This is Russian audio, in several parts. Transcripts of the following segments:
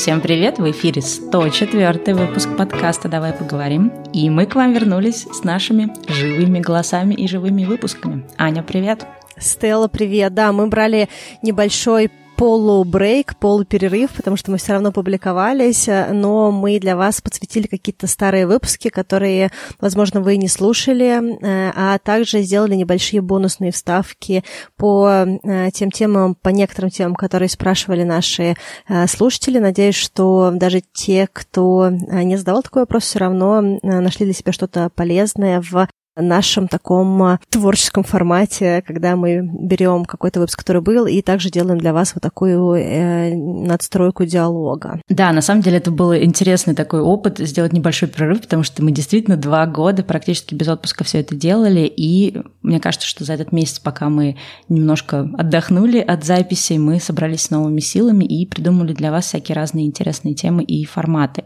Всем привет! В эфире 104 выпуск подкаста «Давай поговорим». И мы к вам вернулись с нашими живыми голосами и живыми выпусками. Аня, привет! Стелла, привет! Да, мы брали небольшой полубрейк, полуперерыв, потому что мы все равно публиковались, но мы для вас подсветили какие-то старые выпуски, которые, возможно, вы не слушали, э, а также сделали небольшие бонусные вставки по э, тем темам, по некоторым темам, которые спрашивали наши э, слушатели. Надеюсь, что даже те, кто не задавал такой вопрос, все равно нашли для себя что-то полезное в нашем таком а, творческом формате, когда мы берем какой-то выпуск, который был, и также делаем для вас вот такую э, надстройку диалога. Да, на самом деле это был интересный такой опыт сделать небольшой прерыв, потому что мы действительно два года практически без отпуска все это делали, и мне кажется, что за этот месяц, пока мы немножко отдохнули от записей, мы собрались с новыми силами и придумали для вас всякие разные интересные темы и форматы.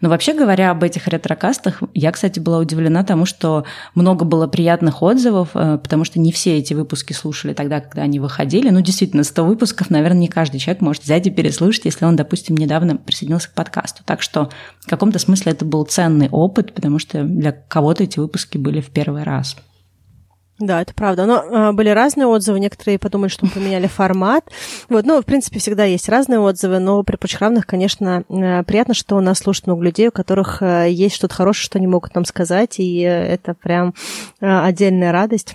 Но вообще говоря об этих ретрокастах, я, кстати, была удивлена тому, что много было приятных отзывов, э, потому что не все эти выпуски слушали тогда, когда они выходили. Ну, действительно, 100 выпусков, наверное, не каждый человек может взять и переслушать, если он, допустим, недавно присоединился к подкасту. Так что в каком-то смысле это был ценный опыт, потому что для кого-то эти выпуски были в первый раз. Да, это правда. Но э, были разные отзывы. Некоторые подумали, что мы поменяли формат. Вот, ну, в принципе, всегда есть разные отзывы, но при прочих равных, конечно, э, приятно, что у нас слушают много людей, у которых э, есть что-то хорошее, что они могут нам сказать, и э, это прям э, отдельная радость.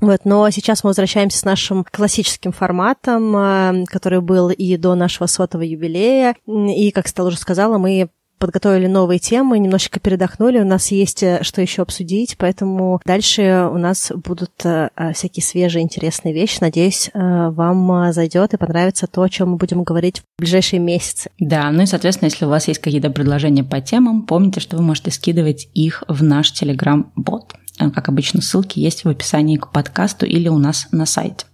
Вот, но сейчас мы возвращаемся с нашим классическим форматом, э, который был и до нашего сотого юбилея. И, как Стелла уже сказала, мы подготовили новые темы, немножечко передохнули, у нас есть э, что еще обсудить, поэтому дальше у нас будут э, э, всякие свежие интересные вещи. Надеюсь, вам зайдет и понравится то, о чем мы будем говорить в ближайшие месяцы. Да, ну и, соответственно, если у вас есть какие-то предложения по темам, помните, что вы можете скидывать их в наш Telegram-бот. Как обычно, ссылки есть в описании к подкасту или у нас на сайте.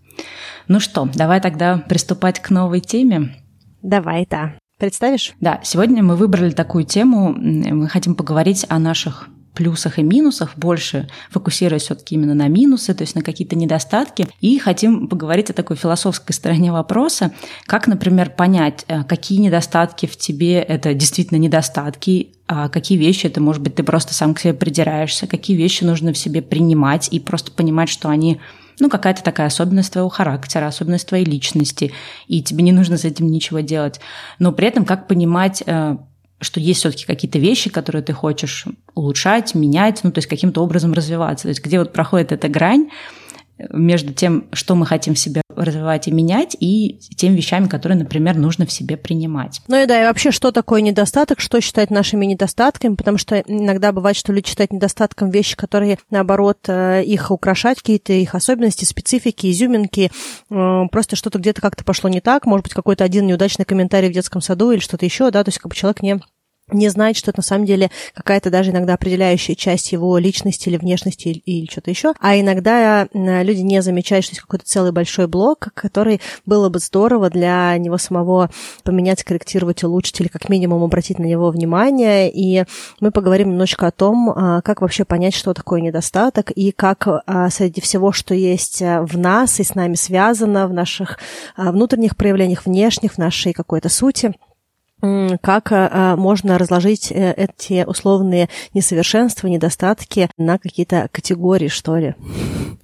Ну что, давай тогда приступать к новой теме. Давай, да. Представишь? Да, сегодня мы выбрали такую тему. Мы хотим поговорить о наших плюсах и минусах, больше фокусируясь все-таки именно на минусы, то есть на какие-то недостатки. И хотим поговорить о такой философской стороне вопроса, как, например, понять, э, какие недостатки в тебе это действительно недостатки, а какие вещи это, может быть, ты просто сам к себе придираешься, какие вещи нужно в себе принимать и просто понимать, что они ну, какая-то такая особенность твоего характера, особенность твоей личности, и тебе не нужно с этим ничего делать. Но при этом как понимать, э, что есть все-таки какие-то вещи, которые ты хочешь улучшать, менять, ну, то есть каким-то образом развиваться. То есть где вот проходит эта грань, между тем, что мы хотим в себе развивать и менять, и теми вещами, которые, например, нужно в себе принимать. Ну и да, и вообще, что такое недостаток, что считать нашими недостатками, потому что иногда бывает, что люди считают недостатком вещи, которые, наоборот, э, их украшать, какие-то их особенности, специфики, изюминки, э, просто что-то где-то как-то пошло не так, может быть, какой-то один неудачный комментарий в детском саду или что-то еще, да, то есть как бы человек не не знает, что это на самом деле какая-то даже иногда определяющая часть его личности или внешности или, или что-то еще. А иногда люди не замечают, что есть какой-то целый большой блок, который было бы здорово для него самого поменять, корректировать, улучшить или как минимум обратить на него внимание. И мы поговорим немножечко о том, а, как вообще понять, что такое недостаток и как а, среди всего, что есть а, в нас и с нами связано, в наших внутренних проявлениях, внешних, в нашей какой-то сути, как э, э, можно разложить э, эти условные несовершенства, недостатки на какие-то категории, что ли.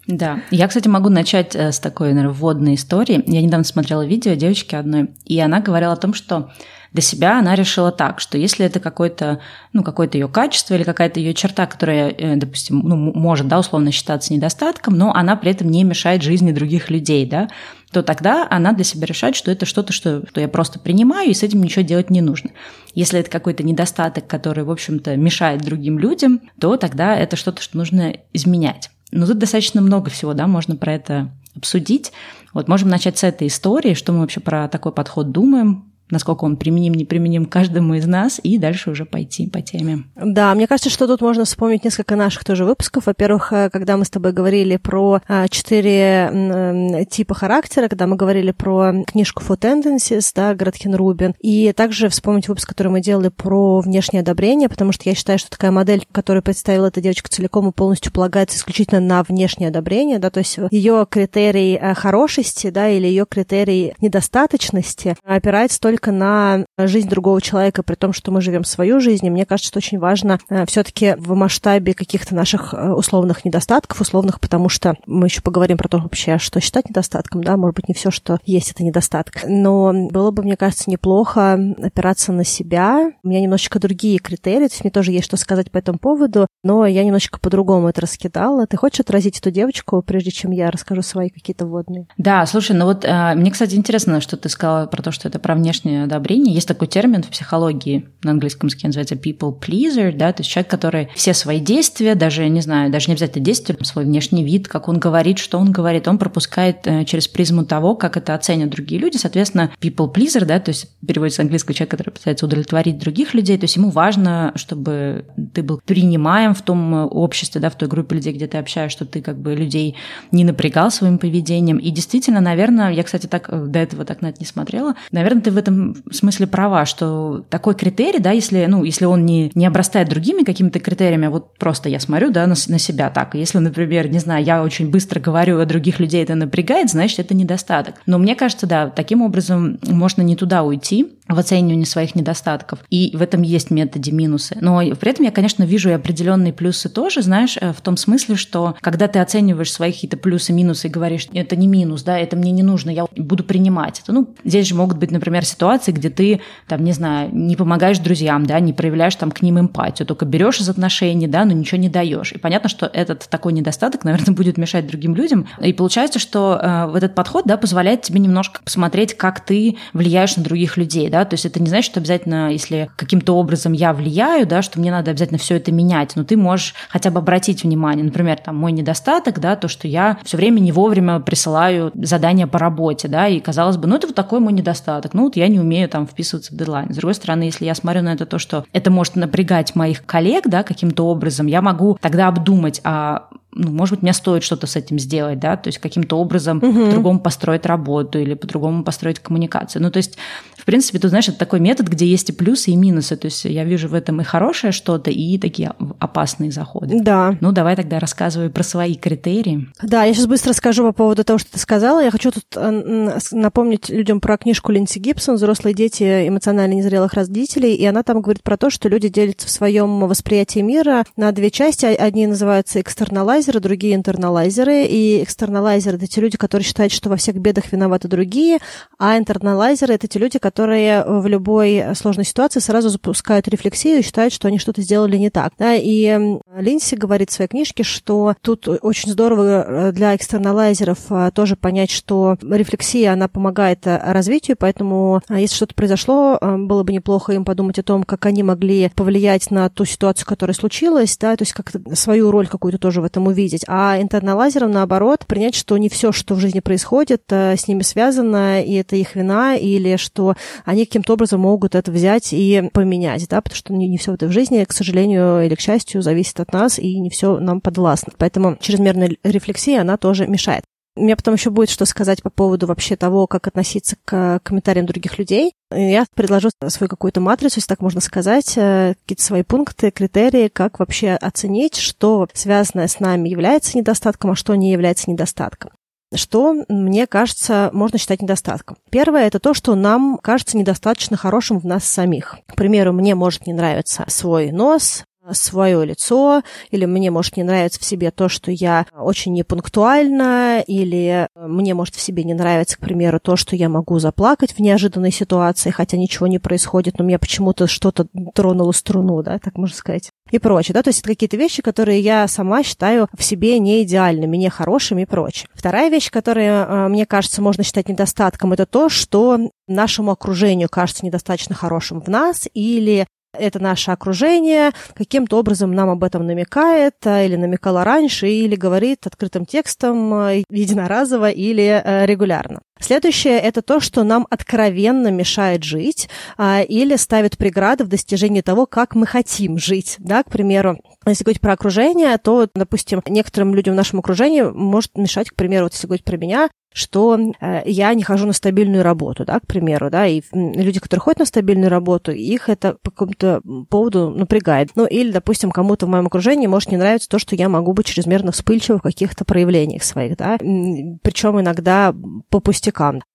Да, я, кстати, могу начать с такой, наверное, вводной истории. Я недавно смотрела видео девочки одной, и она говорила о том, что для себя она решила так, что если это какое-то, ну, какое-то ее качество или какая-то ее черта, которая, допустим, ну, может, да, условно считаться недостатком, но она при этом не мешает жизни других людей, да, то тогда она для себя решает, что это что-то, что, что я просто принимаю, и с этим ничего делать не нужно. Если это какой-то недостаток, который, в общем-то, мешает другим людям, то тогда это что-то, что нужно изменять. Но тут достаточно много всего, да, можно про это обсудить. Вот можем начать с этой истории, что мы вообще про такой подход думаем, насколько он применим, не применим каждому из нас, и дальше уже пойти по теме. Да, мне кажется, что тут можно вспомнить несколько наших тоже выпусков. Во-первых, э, когда мы с тобой говорили про э, четыре типа характера, когда мы говорили про книжку For Tendencies, да, Гретхен Рубин, и также вспомнить выпуск, который мы делали про внешнее одобрение, потому что я считаю, что такая модель, которую представила эта девочка целиком и полностью полагается исключительно на внешнее одобрение, да, то есть ее критерий э, хорошести, да, или ее критерий недостаточности опирается только только на жизнь другого человека, при том, что мы живем свою жизнь. И мне кажется, что очень важно э, все-таки в масштабе каких-то наших э, условных недостатков, условных, потому что мы еще поговорим про то вообще, что считать недостатком, да, может быть, не все, что есть, это недостаток. Но было бы, мне кажется, неплохо опираться на себя. У меня немножечко другие критерии, то есть мне тоже есть что сказать по этому поводу, но я немножечко по-другому это раскидала. Ты хочешь отразить эту девочку, прежде чем я расскажу свои какие-то вводные? Да, слушай, ну вот э, мне, кстати, интересно, что ты сказала про то, что это про внешнее одобрение. Есть такой термин в психологии, на английском языке называется people pleaser, да, то есть человек, который все свои действия, даже, не знаю, даже не обязательно действия, свой внешний вид, как он говорит, что он говорит, он пропускает э, через призму того, как это оценят другие люди. Соответственно, people pleaser, да, то есть переводится с английского человек, который пытается удовлетворить других людей, то есть ему важно, чтобы ты был принимаем в том э, обществе, да, в той группе людей, где ты общаешься, что ты как бы людей не напрягал своим поведением. И действительно, наверное, я, кстати, так э, до этого так на это не смотрела, наверное, ты в этом смысле права, что такой критерий, да, если, ну, если он не, не обрастает другими какими-то критериями, вот просто я смотрю, да, на, на себя так. Если, например, не знаю, я очень быстро говорю, а других людей это напрягает, значит, это недостаток. Но мне кажется, да, таким образом можно не туда уйти, в оценивании своих недостатков. И в этом есть методе минусы. Но при этом я, конечно, вижу и определенные плюсы тоже, знаешь, э, в том смысле, что когда ты оцениваешь свои какие-то плюсы, минусы и говоришь, это не минус, да, это мне не нужно, я буду принимать это. Ну, здесь же могут быть, например, ситуации, где ты, там, не знаю, не помогаешь друзьям, да, не проявляешь там к ним эмпатию, только берешь из отношений, да, но ничего не даешь. И понятно, что этот такой недостаток, наверное, будет мешать другим людям. И получается, что э, этот подход, да, позволяет тебе немножко посмотреть, как ты влияешь на других людей, да, то есть это не значит, что обязательно, если каким-то образом я влияю, да, что мне надо обязательно все это менять, но ты можешь хотя бы обратить внимание, например, там мой недостаток, да, то, что я все время не вовремя присылаю задания по работе, да, и казалось бы, ну это вот такой мой недостаток, ну вот я не умею там вписываться в дедлайн. С другой стороны, если я смотрю на это то, что это может напрягать моих коллег, да, каким-то образом, я могу тогда обдумать, а ну, может быть, мне стоит что-то с этим сделать, да, то есть каким-то образом угу. по-другому построить работу или по-другому построить коммуникацию. Ну, то есть, в принципе, ты знаешь, это такой метод, где есть и плюсы, и минусы. То есть я вижу в этом и хорошее что-то, и такие опасные заходы. Да. Ну, давай тогда рассказывай про свои критерии. Да, я сейчас быстро скажу по поводу того, что ты сказала. Я хочу тут э, напомнить людям про книжку Линдси Гибсон «Взрослые дети эмоционально незрелых родителей», и она там говорит про то, что люди делятся в своем восприятии мира на две части. Одни называются экстерналайз экстерналайзеры, другие интерналайзеры. И экстерналайзеры — это те люди, которые считают, что во всех бедах виноваты другие, а интерналайзеры — это те люди, которые в любой сложной ситуации сразу запускают рефлексию и считают, что они что-то сделали не так. Да? И Линси говорит в своей книжке, что тут очень здорово э, для экстерналайзеров э, тоже понять, что рефлексия, она помогает э, развитию, поэтому если что-то произошло, было бы неплохо им подумать о том, как они могли повлиять на ту ситуацию, которая случилась, да, то есть как-то свою роль какую-то тоже в этом увидеть. А интерналайзерам, наоборот, принять, что не все, что в жизни происходит, э, с ними связано, и это их вина, или что они каким-то образом могут это взять и поменять, да, потому что не, не все в этой жизни, к сожалению или к счастью, зависит от нас, и не все нам подвластно. Поэтому чрезмерная рефлексия, она тоже мешает. У меня потом еще будет что сказать по поводу вообще того, как относиться к комментариям других людей. Я предложу свою какую-то матрицу, если так можно сказать, э, какие-то свои пункты, критерии, как вообще оценить, что связанное с нами является недостатком, а что не является недостатком что, мне кажется, можно считать недостатком. Первое – это то, что нам кажется недостаточно хорошим в нас самих. К примеру, мне может не нравиться свой нос, свое лицо, или мне может не нравиться в себе то, что я очень непунктуальна, или мне может в себе не нравиться, к примеру, то, что я могу заплакать в неожиданной ситуации, хотя ничего не происходит, но меня почему-то что-то тронуло струну, да, так можно сказать, и прочее, да, то есть это какие-то вещи, которые я сама считаю в себе не идеальными, не хорошими и прочее. Вторая вещь, которая, э, мне кажется, можно считать недостатком, это то, что нашему окружению кажется недостаточно хорошим в нас, или это наше окружение каким-то образом нам об этом намекает а, или намекало раньше, или говорит открытым текстом а, единоразово или э, регулярно. Следующее – это то, что нам откровенно мешает жить а, или ставит преграды в достижении того, как мы хотим жить. Да, к примеру, если говорить про окружение, то, допустим, некоторым людям в нашем окружении может мешать, к примеру, вот если говорить про меня, что э, я не хожу на стабильную работу, да, к примеру, да, и люди, которые ходят на стабильную работу, их это по какому-то поводу напрягает. Ну, или, допустим, кому-то в моем окружении может не нравиться то, что я могу быть чрезмерно вспыльчива в каких-то проявлениях своих, да, причем иногда по пустякам.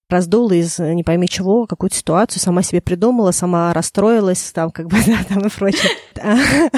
Раздула из не пойми чего какую-то ситуацию, сама себе придумала, сама расстроилась, там как бы, да, там и прочее.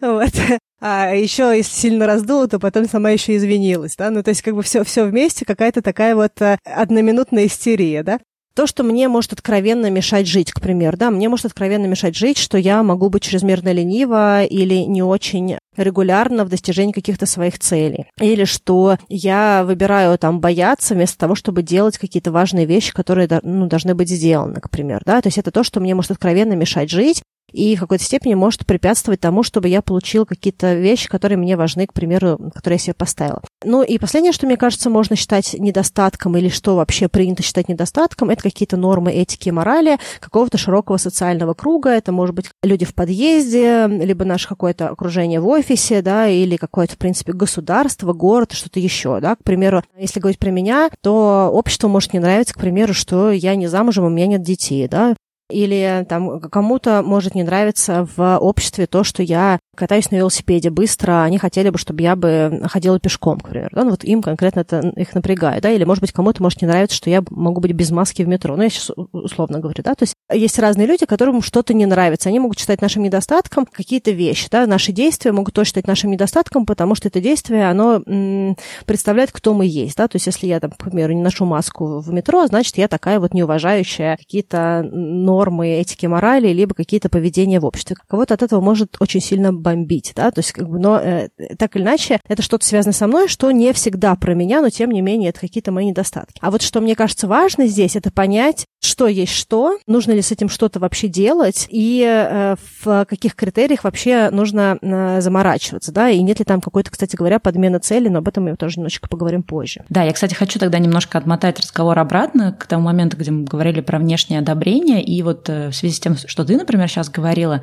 Вот. А еще если сильно раздула, то потом сама еще извинилась, да, ну то есть как бы все, все вместе какая-то такая вот э, одноминутная истерия, да. То, что мне может откровенно мешать жить, к примеру, да, мне может откровенно мешать жить, что я могу быть чрезмерно ленива или не очень регулярно в достижении каких-то своих целей. Или что я выбираю там бояться вместо того, чтобы делать какие-то важные вещи, которые ну, должны быть сделаны, к примеру. Да? То есть это то, что мне может откровенно мешать жить и в какой-то степени может препятствовать тому, чтобы я получил какие-то вещи, которые мне важны, к примеру, которые я себе поставила. Ну и последнее, что, мне кажется, можно считать недостатком или что вообще принято считать недостатком, это какие-то нормы этики и морали какого-то широкого социального круга. Это может быть люди в подъезде, либо наше какое-то окружение в офисе, да, или какое-то, в принципе, государство, город, что-то еще, да. К примеру, если говорить про меня, то общество может не нравиться, к примеру, что я не замужем, у меня нет детей, да. Или там кому-то может не нравиться в обществе то, что я катаюсь на велосипеде быстро, они хотели бы, чтобы я бы ходила пешком, к примеру. Да? Ну, вот им конкретно это их напрягает. Да? Или, может быть, кому-то может не нравиться, что я могу быть без маски в метро. Ну, я сейчас условно говорю, да. То есть есть разные люди, которым что-то не нравится. Они могут считать нашим недостатком какие-то вещи. Да? Наши действия могут тоже считать нашим недостатком, потому что это действие, оно м- представляет, кто мы есть. Да? То есть если я, там, к примеру, не ношу маску в метро, значит, я такая вот неуважающая какие-то нормы этики, морали, либо какие-то поведения в обществе. Кого-то от этого может очень сильно бомбить, да, то есть как бы, но э, так или иначе это что-то связано со мной, что не всегда про меня, но тем не менее это какие-то мои недостатки. А вот что мне кажется важно здесь, это понять, что есть что, нужно ли с этим что-то вообще делать, и э, в каких критериях вообще нужно э, заморачиваться, да, и нет ли там какой-то, кстати говоря, подмена цели, но об этом мы тоже немножечко поговорим позже. Да, я, кстати, хочу тогда немножко отмотать разговор обратно к тому моменту, где мы говорили про внешнее одобрение, и вот э, в связи с тем, что ты, например, сейчас говорила,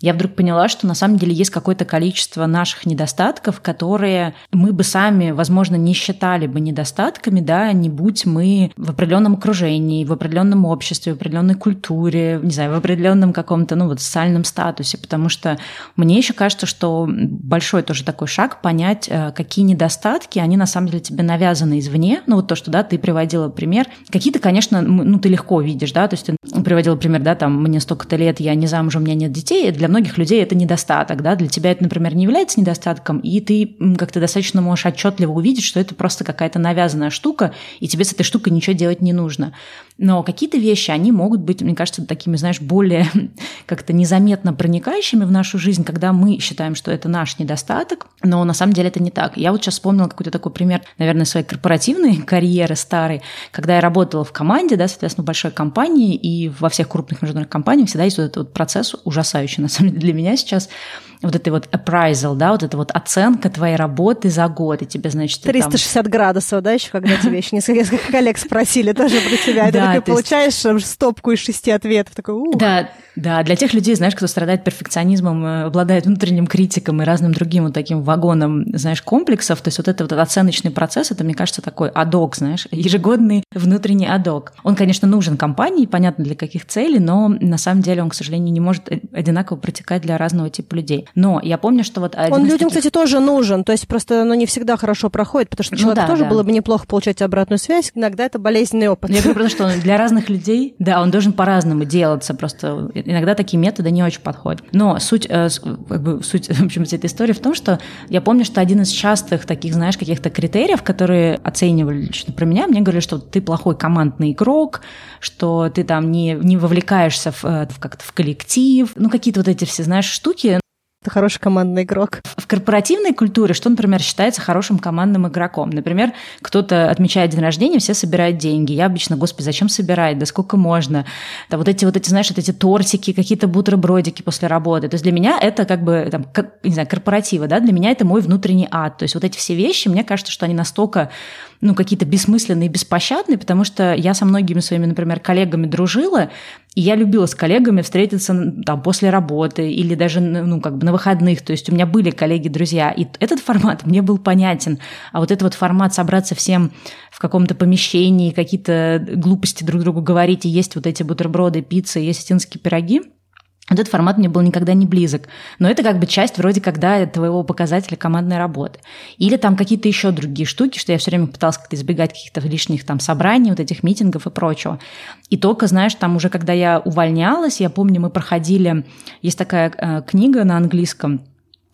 я вдруг поняла, что на самом деле есть какое-то количество наших недостатков, которые мы бы сами, возможно, не считали бы недостатками, да, не будь мы в определенном окружении, в определенном обществе, в определенной культуре, не знаю, в определенном каком-то, ну, вот социальном статусе, потому что мне еще кажется, что большой тоже такой шаг понять, э, какие недостатки, они на самом деле тебе навязаны извне, ну, вот то, что, да, ты приводила пример, какие-то, конечно, ну, ты легко видишь, да, то есть ты приводила пример, да, там, мне столько-то лет, я не замужем, у меня нет детей, для многих людей это недостаток, да, для тебя это, например, не является недостатком, и ты как-то достаточно можешь отчетливо увидеть, что это просто какая-то навязанная штука, и тебе с этой штукой ничего делать не нужно. Но какие-то вещи, они могут быть, мне кажется, такими, знаешь, более как-то незаметно проникающими в нашу жизнь, когда мы считаем, что это наш недостаток, но на самом деле это не так. Я вот сейчас вспомнила какой-то такой пример, наверное, своей корпоративной карьеры старой, когда я работала в команде, да, соответственно, в большой компании, и во всех крупных международных компаниях всегда есть вот этот вот процесс ужасающий, на самом деле, для меня сейчас, вот этой вот appraisal, да, вот эта вот оценка твоей работы за год, и тебе, значит... 360 там... градусов, да, еще когда тебе еще несколько коллег спросили тоже про тебя, и ты такой получаешь э, стопку из шести ответов, такой, Да, да, для тех людей, знаешь, кто страдает перфекционизмом, э, обладает внутренним критиком и разным другим вот таким вагоном, знаешь, комплексов, то есть вот этот вот оценочный процесс, это, мне кажется, такой адок, знаешь, ежегодный внутренний адок. Он, конечно, нужен компании, понятно, для каких целей, но на самом деле он, к сожалению, не может одинаково протекать для разного типа людей. Но я помню, что вот... Он людям, таких... кстати, тоже нужен, то есть просто оно не всегда хорошо проходит, потому что ну, человеку да, тоже да. было бы неплохо получать обратную связь, иногда это болезненный опыт. Я говорю просто, что для разных людей, да, он должен по-разному делаться, просто иногда такие методы не очень подходят. Но суть, э, как бы, суть, в общем, этой истории в том, что я помню, что один из частых таких, знаешь, каких-то критериев, которые оценивали лично про меня, мне говорили, что ты плохой командный игрок, что ты там не, не вовлекаешься в, э, в как-то в коллектив, ну, какие-то вот эти все, знаешь, штуки, ты хороший командный игрок. В корпоративной культуре что, например, считается хорошим командным игроком? Например, кто-то отмечает день рождения, все собирают деньги. Я обычно, господи, зачем собирать? Да сколько можно? Да вот эти вот эти, знаешь, вот эти тортики, какие-то бутербродики после работы. То есть для меня это как бы, там, не знаю, корпоративы, да, для меня это мой внутренний ад. То есть вот эти все вещи, мне кажется, что они настолько ну, какие-то бессмысленные, беспощадные, потому что я со многими своими, например, коллегами дружила, и я любила с коллегами встретиться там после работы или даже, ну, как бы на выходных. То есть у меня были коллеги-друзья, и этот формат мне был понятен. А вот этот вот формат собраться всем в каком-то помещении, какие-то глупости друг другу говорить, и есть вот эти бутерброды, пиццы, есть осетинские пироги – Вот этот формат мне был никогда не близок. Но это как бы часть вроде когда твоего показателя командной работы. Или там какие-то еще другие штуки, что я все время пыталась как-то избегать каких-то лишних там собраний, вот этих митингов и прочего. И только, знаешь, там уже когда я увольнялась, я помню, мы проходили, есть такая э, книга на английском,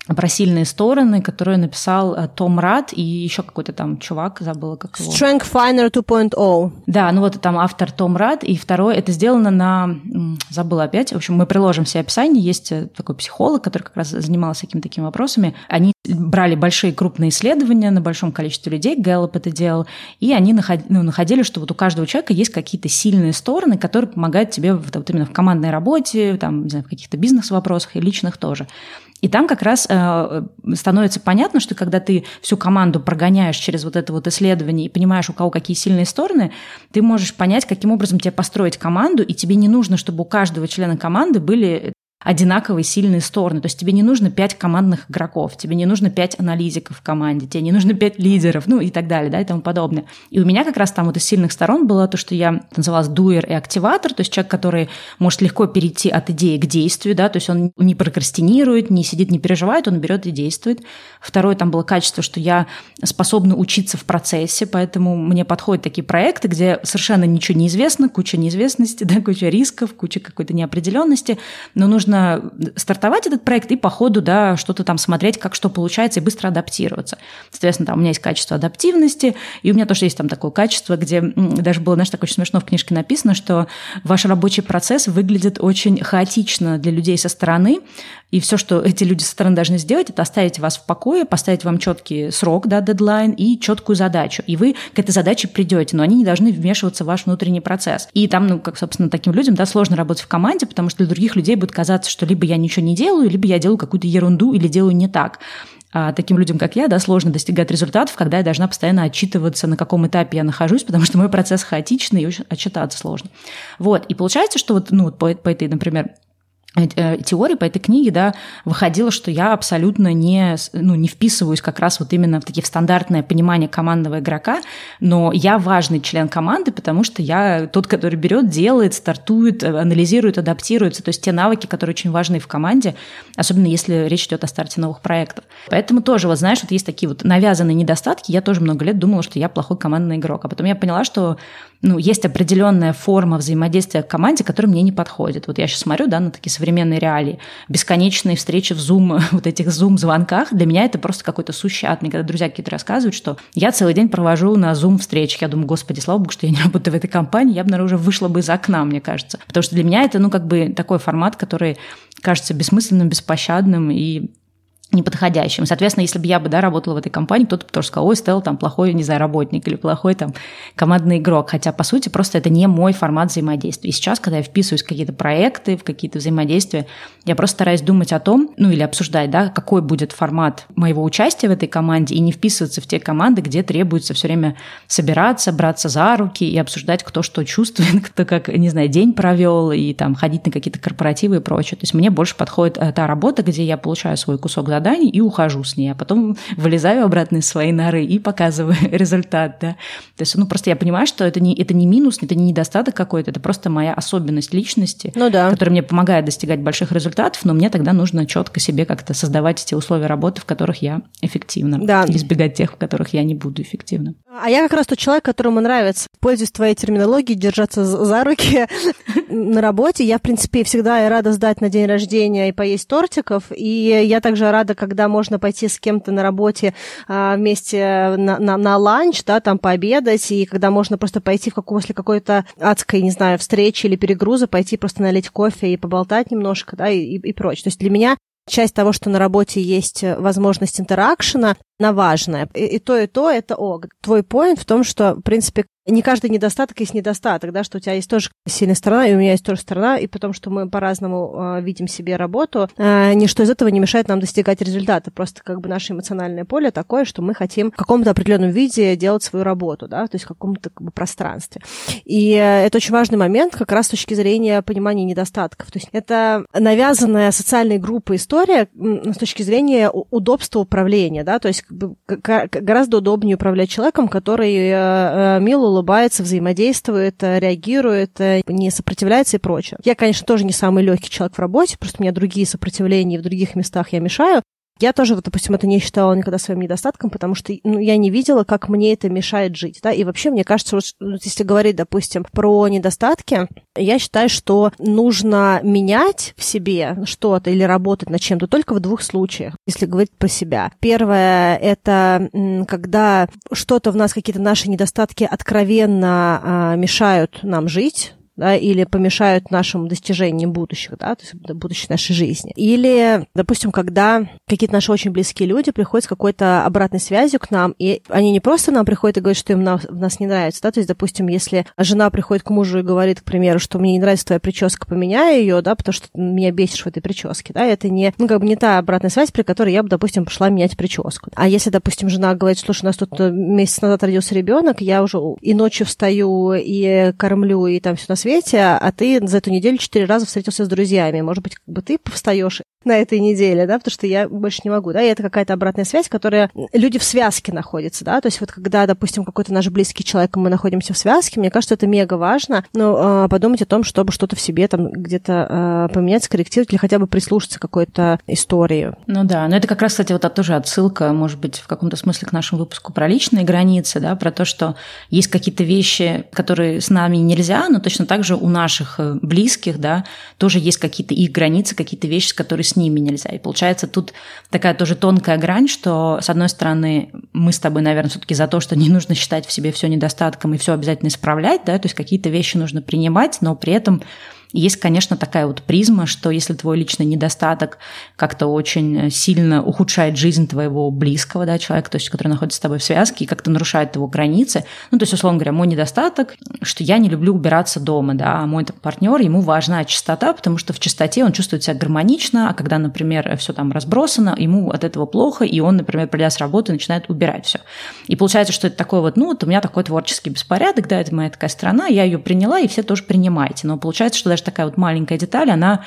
про сильные стороны, которую написал э, Том Рад и еще какой-то там чувак, забыла как его. Strength Finder 2.0. Да, ну вот там автор Том Рад, и второе, это сделано на, забыла опять, в общем, мы приложим все описания, есть э, такой психолог, который как раз занимался всякими такими вопросами. Они брали большие крупные исследования на большом количестве людей, Гэллоп это делал, и они находили, ну, находили, что вот у каждого человека есть какие-то сильные стороны, которые помогают тебе вот, вот именно в командной работе, там, не знаю, в каких-то бизнес-вопросах и личных тоже. И там как раз э, становится понятно, что когда ты всю команду прогоняешь через вот это вот исследование и понимаешь, у кого какие сильные стороны, ты можешь понять, каким образом тебе построить команду, и тебе не нужно, чтобы у каждого члена команды были одинаковые сильные стороны. То есть тебе не нужно пять командных игроков, тебе не нужно пять аналитиков в команде, тебе не нужно пять лидеров, ну и так далее, да, и тому подобное. И у меня как раз там вот из сильных сторон было то, что я называлась дуэр и активатор, то есть человек, который может легко перейти от идеи к действию, да, то есть он не прокрастинирует, не сидит, не переживает, он берет и действует. Второе там было качество, что я способна учиться в процессе, поэтому мне подходят такие проекты, где совершенно ничего не известно, куча неизвестности, да, куча рисков, куча какой-то неопределенности, но нужно нужно стартовать этот проект и по ходу да, что-то там смотреть, как что получается, и быстро адаптироваться. Соответственно, там у меня есть качество адаптивности, и у меня тоже есть там такое качество, где даже было, знаешь, так очень смешно в книжке написано, что ваш рабочий процесс выглядит очень хаотично для людей со стороны, и все, что эти люди со стороны должны сделать, это оставить вас в покое, поставить вам четкий срок, да, дедлайн и четкую задачу. И вы к этой задаче придете, но они не должны вмешиваться в ваш внутренний процесс. И там, ну, как, собственно, таким людям, да, сложно работать в команде, потому что для других людей будет казаться, что либо я ничего не делаю, либо я делаю какую-то ерунду или делаю не так. А таким людям, как я, да, сложно достигать результатов, когда я должна постоянно отчитываться, на каком этапе я нахожусь, потому что мой процесс хаотичный и очень отчитаться сложно. Вот, и получается, что вот, ну, по, по этой, например, теории по этой книге, да, выходило, что я абсолютно не, ну, не вписываюсь как раз вот именно в такие стандартное понимание командного игрока, но я важный член команды, потому что я тот, который берет, делает, стартует, э, анализирует, адаптируется, то есть те навыки, которые очень важны в команде, особенно если речь идет о старте новых проектов. Поэтому тоже, вот знаешь, вот есть такие вот навязанные недостатки, я тоже много лет думала, что я плохой командный игрок, а потом я поняла, что ну, есть определенная форма взаимодействия в команде, которая мне не подходит. Вот я сейчас смотрю, да, на такие современные реалии. Бесконечные встречи в Zoom, вот этих Zoom-звонках, для меня это просто какой-то сущий ад. Мне когда друзья какие-то рассказывают, что я целый день провожу на Zoom-встречах. Я думаю, господи, слава богу, что я не работаю в этой компании, я бы, наверное, уже вышла бы из окна, мне кажется. Потому что для меня это, ну, как бы такой формат, который кажется бессмысленным, беспощадным и неподходящим. Соответственно, если бы я бы да, работала в этой компании, кто-то бы тоже сказал, ой, Стелла там плохой, не знаю, работник или плохой там командный игрок. Хотя, по сути, просто это не мой формат взаимодействия. И сейчас, когда я вписываюсь в какие-то проекты, в какие-то взаимодействия, я просто стараюсь думать о том, ну или обсуждать, да, какой будет формат моего участия в этой команде и не вписываться в те команды, где требуется все время собираться, браться за руки и обсуждать, кто что чувствует, кто как, не знаю, день провел и там ходить на какие-то корпоративы и прочее. То есть мне больше подходит э, та работа, где я получаю свой кусок заданий и ухожу с ней, а потом вылезаю обратно из своей норы и показываю результат, да. То есть, ну, просто я понимаю, что это не, это не минус, это не недостаток какой-то, это просто моя особенность личности, ну, да. которая мне помогает достигать больших результатов, но мне тогда нужно четко себе как-то создавать эти условия работы, в которых я эффективна, да. избегать тех, в которых я не буду эффективна. А я как раз тот человек, которому нравится, пользуясь твоей терминологией, держаться за руки на работе. Я, в принципе, всегда рада сдать на день рождения и поесть тортиков, и я также рада когда можно пойти с кем-то на работе а, вместе на, на, на ланч, да, там пообедать, и когда можно просто пойти в как, после какой-то адской, не знаю, встречи или перегруза, пойти просто налить кофе и поболтать немножко, да, и, и, и прочее. То есть для меня часть того, что на работе есть возможность интеракшена, она важная. И, и то, и то это ок. Твой поинт в том, что, в принципе, не каждый недостаток есть недостаток, да, что у тебя есть тоже сильная сторона, и у меня есть тоже сторона, и потому что мы по-разному э, видим себе работу, э, ничто из этого не мешает нам достигать результата. Просто как бы наше эмоциональное поле такое, что мы хотим в каком-то определенном виде делать свою работу, да, то есть в каком-то как бы, пространстве. И э, это очень важный момент как раз с точки зрения понимания недостатков. То есть это навязанная социальной группой история с точки зрения удобства управления, да, то есть как бы, гораздо удобнее управлять человеком, который э, э, мило улыбается, взаимодействует, э, реагирует, не сопротивляется и прочее. Я, конечно, тоже не самый легкий человек в работе, просто у меня другие сопротивления, в других местах я мешаю, я тоже, вот, допустим, это не считала никогда своим недостатком, потому что ну, я не видела, как мне это мешает жить. Да? И вообще, мне кажется, вот, если говорить, допустим, про недостатки, я считаю, что нужно менять в себе что-то или работать над чем-то только в двух случаях, если говорить про себя. Первое — это когда что-то в нас, какие-то наши недостатки откровенно а, мешают нам жить, да, или помешают нашим достижениям будущих, да, то есть будущей нашей жизни. Или, допустим, когда какие-то наши очень близкие люди приходят с какой-то обратной связью к нам, и они не просто нам приходят и говорят, что им на, нас не нравится, да, то есть, допустим, если жена приходит к мужу и говорит, к примеру, что мне не нравится твоя прическа, поменяй ее, да, потому что меня бесишь в этой прическе, да, это не, ну, как бы не та обратная связь, при которой я бы, допустим, пошла менять прическу. А если, допустим, жена говорит, слушай, у нас тут месяц назад родился ребенок, я уже и ночью встаю, и кормлю, и там все на свете, а ты за эту неделю четыре раза встретился с друзьями. Может быть, как бы ты встаешь на этой неделе, да, потому что я больше не могу, да, и это какая-то обратная связь, которая люди в связке находятся, да, то есть вот когда, допустим, какой-то наш близкий человек, мы находимся в связке, мне кажется, это мега важно, но э, подумать о том, чтобы что-то в себе там где-то э, поменять, скорректировать или хотя бы прислушаться к какой-то истории. Ну да, но это как раз, кстати, вот тоже отсылка, может быть, в каком-то смысле к нашему выпуску про личные границы, да, про то, что есть какие-то вещи, которые с нами нельзя, но точно так же у наших э, близких, да, тоже есть какие-то их границы, какие-то вещи, с которыми с ними нельзя. И получается тут такая тоже тонкая грань, что, с одной стороны, мы с тобой, наверное, все-таки за то, что не нужно считать в себе все недостатком и все обязательно исправлять, да, то есть какие-то вещи нужно принимать, но при этом есть, конечно, такая вот призма, что если твой личный недостаток как-то очень сильно ухудшает жизнь твоего близкого да, человека, то есть который находится с тобой в связке и как-то нарушает его границы, ну, то есть, условно говоря, мой недостаток, что я не люблю убираться дома, да, а мой партнер, ему важна чистота, потому что в чистоте он чувствует себя гармонично, а когда, например, все там разбросано, ему от этого плохо, и он, например, придя с работы, начинает убирать все. И получается, что это такой вот, ну, вот у меня такой творческий беспорядок, да, это моя такая страна, я ее приняла, и все тоже принимаете. Но получается, что даже такая вот маленькая деталь, она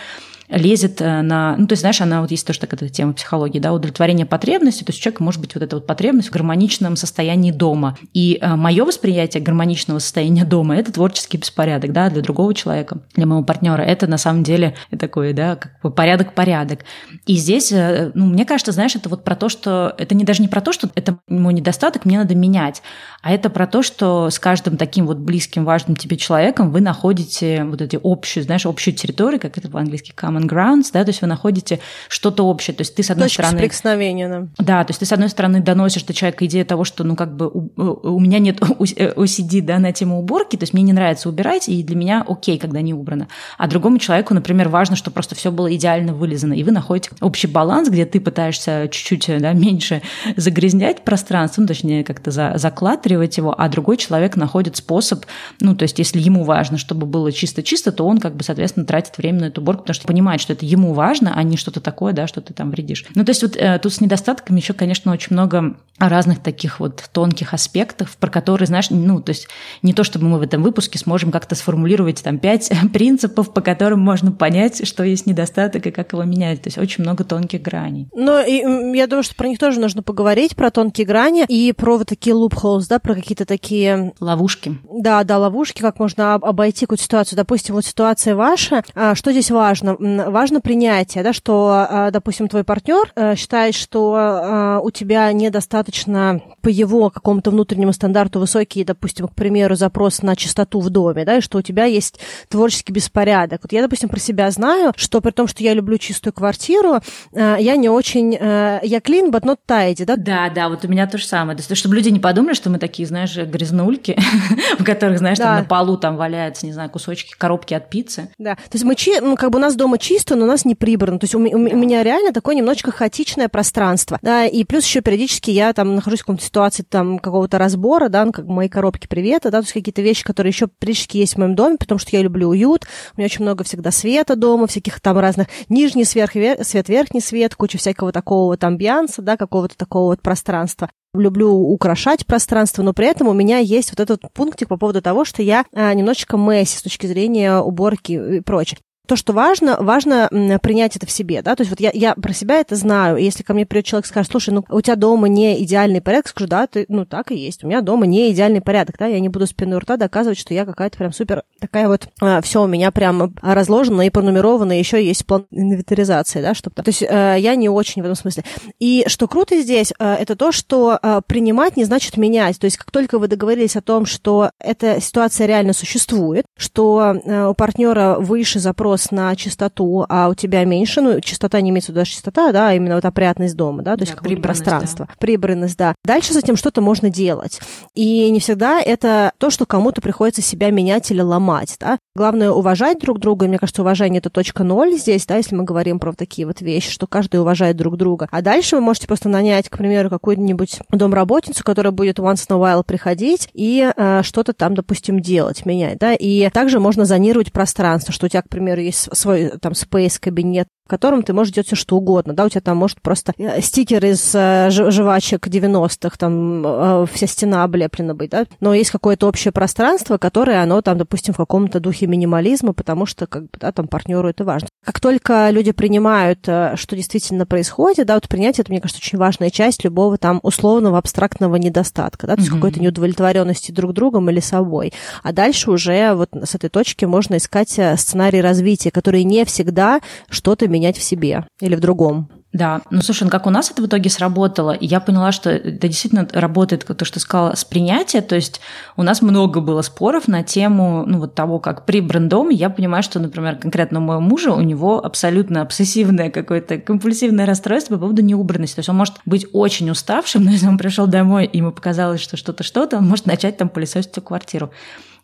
лезет э, на... Ну, то есть, знаешь, она вот есть тоже такая тема психологии, да, удовлетворение потребности, то есть у человека может быть вот эта вот потребность в гармоничном состоянии дома. И э, мое восприятие гармоничного состояния дома – это творческий беспорядок, да, для другого человека, для моего партнера. Это на самом деле такой, да, как бы порядок-порядок. И здесь, э, ну, мне кажется, знаешь, это вот про то, что... Это не даже не про то, что это мой недостаток, мне надо менять, а это про то, что с каждым таким вот близким, важным тебе человеком вы находите вот эти общие, знаешь, общую территорию, как это по-английски common common grounds, да, то есть вы находите что-то общее. То есть ты, с одной Точка стороны... соприкосновения, да. Да, то есть ты, с одной стороны, доносишь до человека идею того, что, ну, как бы у, у меня нет OCD, да, на тему уборки, то есть мне не нравится убирать, и для меня окей, когда не убрано. А другому человеку, например, важно, чтобы просто все было идеально вылизано, и вы находите общий баланс, где ты пытаешься чуть-чуть, да, меньше загрязнять пространство, ну, точнее, как-то за, заклатривать его, а другой человек находит способ, ну, то есть если ему важно, чтобы было чисто-чисто, то он, как бы, соответственно, тратит время на эту уборку, потому что понимает, понимает, что это ему важно, а не что-то такое, да, что ты там вредишь. Ну, то есть вот э, тут с недостатками еще, конечно, очень много разных таких вот тонких аспектов, про которые, знаешь, ну, то есть не то, чтобы мы в этом выпуске сможем как-то сформулировать там пять принципов, по которым можно понять, что есть недостаток и как его менять. То есть очень много тонких граней. Ну, и я думаю, что про них тоже нужно поговорить, про тонкие грани и про вот такие loopholes, да, про какие-то такие... Ловушки. Да, да, ловушки, как можно обойти какую-то ситуацию. Допустим, вот ситуация ваша, а, что здесь важно? Важно принятие, да, что, а, допустим, твой партнер э, считает, что а, у тебя недостаточно по его какому-то внутреннему стандарту высокий, допустим, к примеру, запрос на чистоту в доме, да, и что у тебя есть творческий беспорядок. Вот я, допустим, про себя знаю, что при том, что я люблю чистую квартиру, э, я не очень... Э, я clean, but not tidy, да? Да, да, вот у меня то же самое. То есть, чтобы люди не подумали, что мы такие, знаешь, грязнульки, в которых, знаешь, там на полу там валяются, не знаю, кусочки, коробки от пиццы. Да, то есть мы, ну, как бы у нас дома чисто, но у нас не прибрано. То есть у, у, у меня реально такое немножечко хаотичное пространство. Да, и плюс еще периодически я там нахожусь в какой-то ситуации там какого-то разбора, да, ну, как мои коробки привета, да, то есть какие-то вещи, которые еще периодически есть в моем доме, потому что я люблю уют. У меня очень много всегда света дома, всяких там разных нижний свет, свет, верхний свет, куча всякого такого вот амбианса, да, какого-то такого вот пространства люблю украшать пространство, но при этом у меня есть вот этот пунктик по поводу того, что я а, немножечко месси с точки зрения уборки и прочее. То, что важно, важно принять это в себе, да, то есть вот я, я про себя это знаю, если ко мне придет человек и скажет, слушай, ну, у тебя дома не идеальный порядок, скажу, да, ты, ну, так и есть, у меня дома не идеальный порядок, да, я не буду спиной рта доказывать, что я какая-то прям супер такая вот, а, все у меня прям разложено и пронумеровано, и еще есть план инвентаризации, да, чтобы, то есть э, я не очень в этом смысле. И что круто здесь, э, это то, что э, принимать не значит менять, то есть как только вы договорились о том, что эта ситуация реально существует, что э, у партнера выше запрос на чистоту, а у тебя меньше, ну, чистота не имеется даже чистота, да, а именно вот опрятность дома, да, то есть какое-то пространство. Да. Прибранность, да. Дальше с этим что-то можно делать. И не всегда это то, что кому-то приходится себя менять или ломать, да. Главное уважать друг друга, и мне кажется, уважение это точка ноль здесь, да, если мы говорим про такие вот вещи, что каждый уважает друг друга. А дальше вы можете просто нанять, к примеру, какую-нибудь домработницу, которая будет once in a while приходить и э, что-то там, допустим, делать, менять, да. И также можно зонировать пространство, что у тебя, к примеру, есть свой там space кабинет, в котором ты можешь делать все что угодно, да, у тебя там может просто э, стикер из э, жвачек 90-х, там э, вся стена облеплена быть, да, но есть какое-то общее пространство, которое, оно там, допустим, в каком-то духе минимализма, потому что, как бы, да, там партнеру это важно. Как только люди принимают, что действительно происходит, да, вот принятие, это, мне кажется, очень важная часть любого там условного абстрактного недостатка, да, то есть mm-hmm. какой-то неудовлетворенности друг другом или собой. А дальше уже вот с этой точки можно искать сценарий развития, которые не всегда что-то менять в себе или в другом. Да, ну слушай, ну как у нас это в итоге сработало, я поняла, что это действительно работает, то, что ты сказала, с принятия, то есть у нас много было споров на тему, ну вот того, как при брендом, я понимаю, что, например, конкретно у моего мужа, у него абсолютно обсессивное какое-то компульсивное расстройство по поводу неубранности, то есть он может быть очень уставшим, но если он пришел домой, и ему показалось, что что-то что-то, он может начать там пылесосить всю квартиру.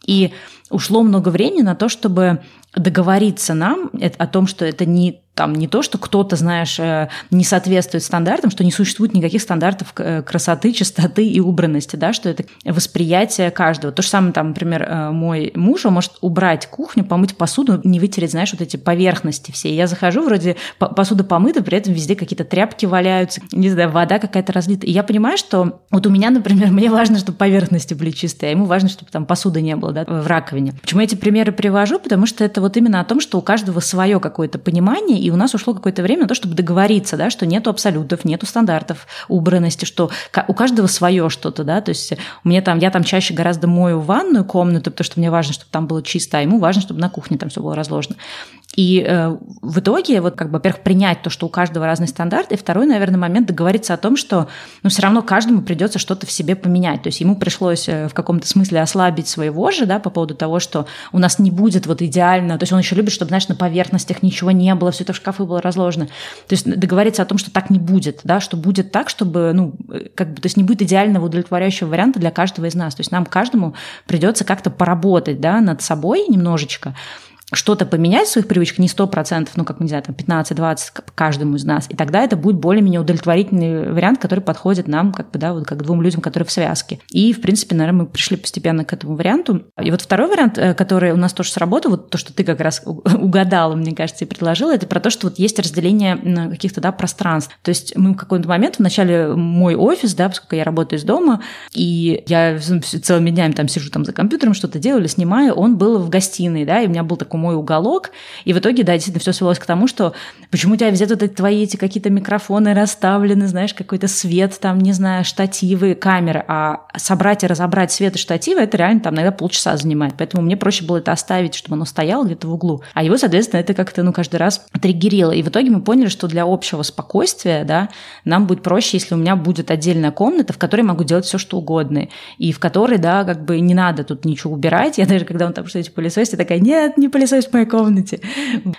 И ушло много времени на то, чтобы договориться нам о том, что это не там не то, что кто-то, знаешь, э, не соответствует стандартам, что не существует никаких стандартов э, красоты, чистоты и убранности, да, что это восприятие каждого. То же самое, там, например, э, мой муж, он может убрать кухню, помыть посуду, не вытереть, знаешь, вот эти поверхности все. Я захожу, вроде посуда помыта, при этом везде какие-то тряпки валяются, не знаю, вода какая-то разлита. И я понимаю, что вот у меня, например, мне важно, чтобы поверхности были чистые, а ему важно, чтобы там посуды не было да, в раковине. Почему эти примеры привожу? Потому что это вот именно о том, что у каждого свое какое-то понимание, и у нас ушло какое-то время на то, чтобы договориться, да, что нету абсолютов, нету стандартов убранности, что у каждого свое что-то, да, то есть мне там, я там чаще гораздо мою ванную комнату, потому что мне важно, чтобы там было чисто, а ему важно, чтобы на кухне там все было разложено. И э, в итоге, вот как бы, во-первых, принять то, что у каждого разный стандарт, и второй, наверное, момент договориться о том, что, ну, все равно каждому придется что-то в себе поменять. То есть ему пришлось э, в каком-то смысле ослабить своего же, да, по поводу того, что у нас не будет вот идеально. То есть он еще любит, чтобы, знаешь, на поверхностях ничего не было, все это в шкафы было разложено. То есть договориться о том, что так не будет, да, что будет так, чтобы, ну, как бы, то есть не будет идеального удовлетворяющего варианта для каждого из нас. То есть нам каждому придется как-то поработать, да, над собой немножечко, что-то поменять в своих привычках, не 100%, ну, как, не знаю, там 15-20 каждому из нас, и тогда это будет более-менее удовлетворительный вариант, который подходит нам, как бы, да, вот как двум людям, которые в связке. И, в принципе, наверное, мы пришли постепенно к этому варианту. И вот второй вариант, э, который у нас тоже сработал, вот то, что ты как раз угадала, мне кажется, и предложила, это про то, что вот есть разделение каких-то, да, пространств. То есть мы в какой-то момент, вначале мой офис, да, поскольку я работаю из дома, и я целыми днями там сижу там за компьютером, что-то делаю снимаю, он был в гостиной, да, и у меня был такой мой уголок. И в итоге, да, действительно, все свелось к тому, что почему у тебя везде тут эти твои эти какие-то микрофоны расставлены, знаешь, какой-то свет, там, не знаю, штативы, камеры, а собрать и разобрать свет и штативы, это реально там иногда полчаса занимает. Поэтому мне проще было это оставить, чтобы оно стояло где-то в углу. А его, соответственно, это как-то, ну, каждый раз триггерило. И в итоге мы поняли, что для общего спокойствия, да, нам будет проще, если у меня будет отдельная комната, в которой могу делать все, что угодно. И в которой, да, как бы не надо тут ничего убирать. Я даже, когда он там что-то пылесосит, я такая, нет, не пылесосить в моей комнате,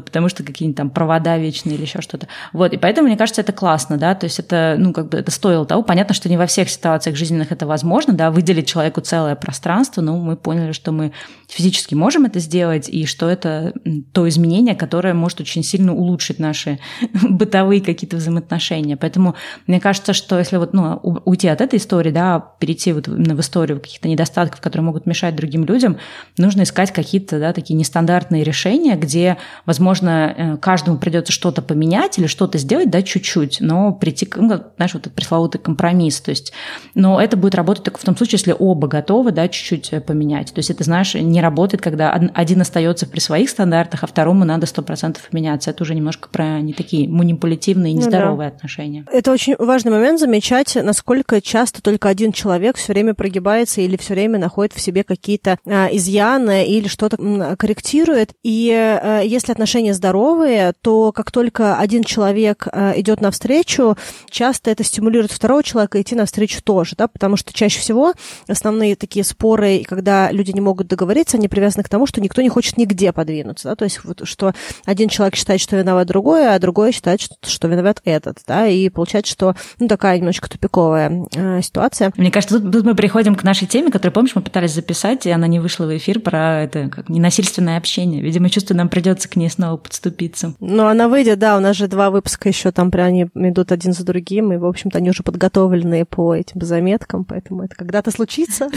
потому что какие-нибудь там провода вечные или еще что-то. Вот, и поэтому, мне кажется, это классно, да, то есть это, ну, как бы это стоило того. Понятно, что не во всех ситуациях жизненных это возможно, да, выделить человеку целое пространство, но мы поняли, что мы физически можем это сделать, и что это то изменение, которое может очень сильно улучшить наши бытовые какие-то взаимоотношения. Поэтому мне кажется, что если вот, ну, уйти от этой истории, да, перейти вот в историю каких-то недостатков, которые могут мешать другим людям, нужно искать какие-то, да, такие нестандартные экспертные решения, где, возможно, э, каждому придется что-то поменять или что-то сделать, да, чуть-чуть, но прийти, ну, знаешь, вот этот пресловутый компромисс. То есть, но это будет работать только в том случае, если оба готовы, да, чуть-чуть э, поменять. То есть это, знаешь, не работает, когда один остается при своих стандартах, а второму надо сто процентов меняться. Это уже немножко про не такие манипулятивные, нездоровые ну, да. отношения. Это очень важный момент замечать, насколько часто только один человек все время прогибается или все время находит в себе какие-то а, изъяны или что-то корректирует. И а, если отношения здоровые, то как только один человек а, идет навстречу, часто это стимулирует второго человека идти навстречу тоже, да, потому что чаще всего основные такие споры, когда люди не могут договориться, они привязаны к тому, что никто не хочет нигде подвинуться, да, то есть вот что один человек считает, что виноват другой, а другой считает, что, что виноват этот, да, и получается, что, ну, такая немножечко тупиковая э, ситуация. Мне кажется, тут, тут мы приходим к нашей теме, которую, помнишь, мы пытались записать, и она не вышла в эфир про это как ненасильственное общение. Видимо, чувствую, нам придется к ней снова подступиться. Ну, она выйдет, да, у нас же два выпуска еще там прям они идут один за другим, и, в общем-то, они уже подготовленные по этим заметкам, поэтому это когда-то случится.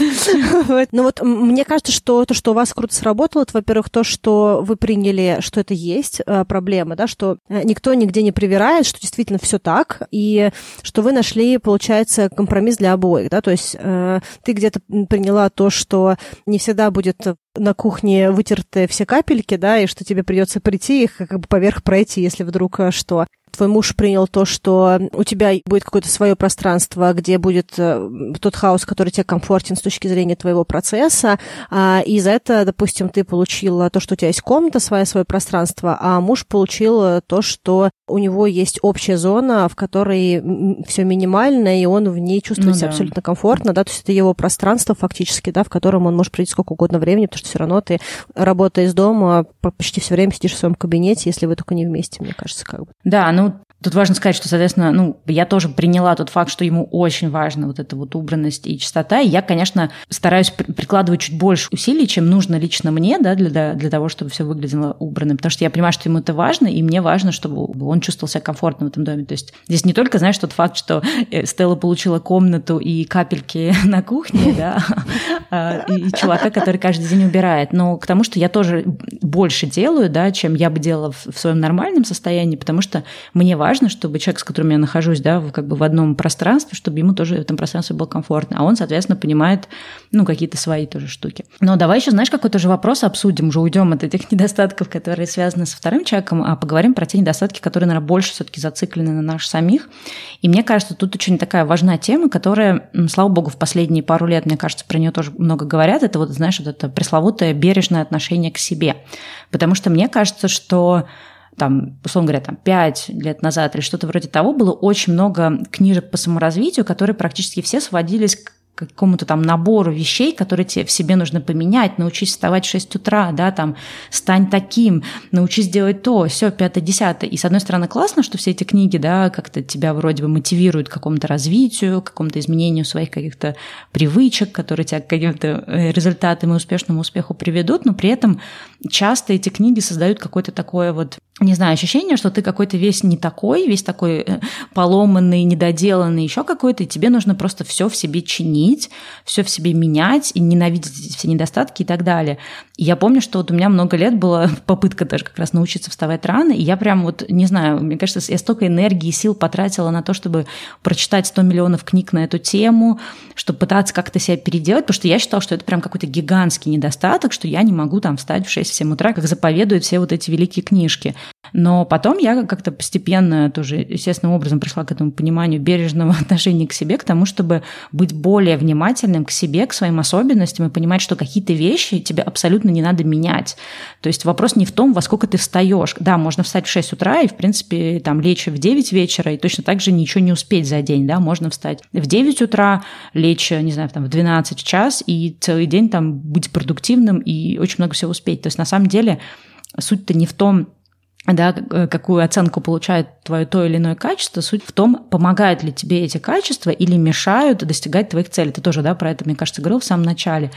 Ну вот мне кажется, что то, что у вас круто сработало, это, во-первых, то, что вы приняли, что это есть э, проблема, да, что э, никто нигде не привирает, что действительно все так, и что вы нашли, получается, компромисс для обоих, да, то есть э, ты где-то приняла то, что не всегда будет на кухне вытерты все капельки, да, и что тебе придется прийти их как бы поверх пройти, если вдруг что твой муж принял то, что у тебя будет какое-то свое пространство, где будет э, тот хаос, который тебе комфортен с точки зрения твоего процесса, а, и за это, допустим, ты получила то, что у тебя есть комната своя, свое пространство, а муж получил то, что у него есть общая зона, в которой все минимально, и он в ней чувствует ну, себя да. абсолютно комфортно, да, то есть это его пространство фактически, да, в котором он может прийти сколько угодно времени, потому что все равно ты, работая из дома, почти все время сидишь в своем кабинете, если вы только не вместе, мне кажется, как бы. Да, ну Тут важно сказать, что, соответственно, ну, я тоже приняла тот факт, что ему очень важна вот эта вот убранность и чистота. И я, конечно, стараюсь прикладывать чуть больше усилий, чем нужно лично мне, да, для, для того, чтобы все выглядело убранным. Потому что я понимаю, что ему это важно, и мне важно, чтобы он чувствовал себя комфортно в этом доме. То есть здесь не только, знаешь, тот факт, что э, Стелла получила комнату и капельки на кухне, да, а, и чувака, который каждый день убирает, но к тому, что я тоже больше делаю, да, чем я бы делала в своем нормальном состоянии, потому что мне важно важно, чтобы человек, с которым я нахожусь, да, как бы в одном пространстве, чтобы ему тоже в этом пространстве было комфортно. А он, соответственно, понимает, ну, какие-то свои тоже штуки. Но давай еще, знаешь, какой-то же вопрос обсудим, уже уйдем от этих недостатков, которые связаны со вторым человеком, а поговорим про те недостатки, которые, наверное, больше все-таки зациклены на наших самих. И мне кажется, тут очень такая важная тема, которая, слава богу, в последние пару лет, мне кажется, про нее тоже много говорят. Это вот, знаешь, вот это пресловутое бережное отношение к себе. Потому что мне кажется, что там, условно говоря, там, 5 лет назад или что-то вроде того, было очень много книжек по саморазвитию, которые практически все сводились к какому-то там набору вещей, которые тебе в себе нужно поменять, научись вставать в 6 утра, да, там, стань таким, научись делать то, все, пятое, десятое. И с одной стороны классно, что все эти книги, да, как-то тебя вроде бы мотивируют к какому-то развитию, к какому-то изменению своих каких-то привычек, которые тебя к каким-то э, результатам и успешному успеху приведут, но при этом часто эти книги создают какое-то такое вот не знаю, ощущение, что ты какой-то весь не такой, весь такой э, поломанный, недоделанный, еще какой-то, и тебе нужно просто все в себе чинить, все в себе менять и ненавидеть все недостатки и так далее. И я помню, что вот у меня много лет была попытка даже как раз научиться вставать рано, и я прям вот, не знаю, мне кажется, я столько энергии и сил потратила на то, чтобы прочитать 100 миллионов книг на эту тему, чтобы пытаться как-то себя переделать, потому что я считала, что это прям какой-то гигантский недостаток, что я не могу там встать в 6-7 утра, как заповедуют все вот эти великие книжки. Но потом я как-то постепенно тоже естественным образом пришла к этому пониманию бережного отношения к себе, к тому, чтобы быть более внимательным к себе, к своим особенностям и понимать, что какие-то вещи тебе абсолютно не надо менять. То есть вопрос не в том, во сколько ты встаешь. Да, можно встать в 6 утра и, в принципе, там лечь в 9 вечера, и точно так же ничего не успеть за день, да, можно встать в 9 утра, лечь, не знаю, там в 12 час и целый день там быть продуктивным и очень много всего успеть. То есть на самом деле суть-то не в том, да, э, какую оценку получает твое то или иное качество, суть в том, помогают ли тебе эти качества или мешают достигать твоих целей. Ты тоже, да, про это, мне кажется, говорил в самом начале.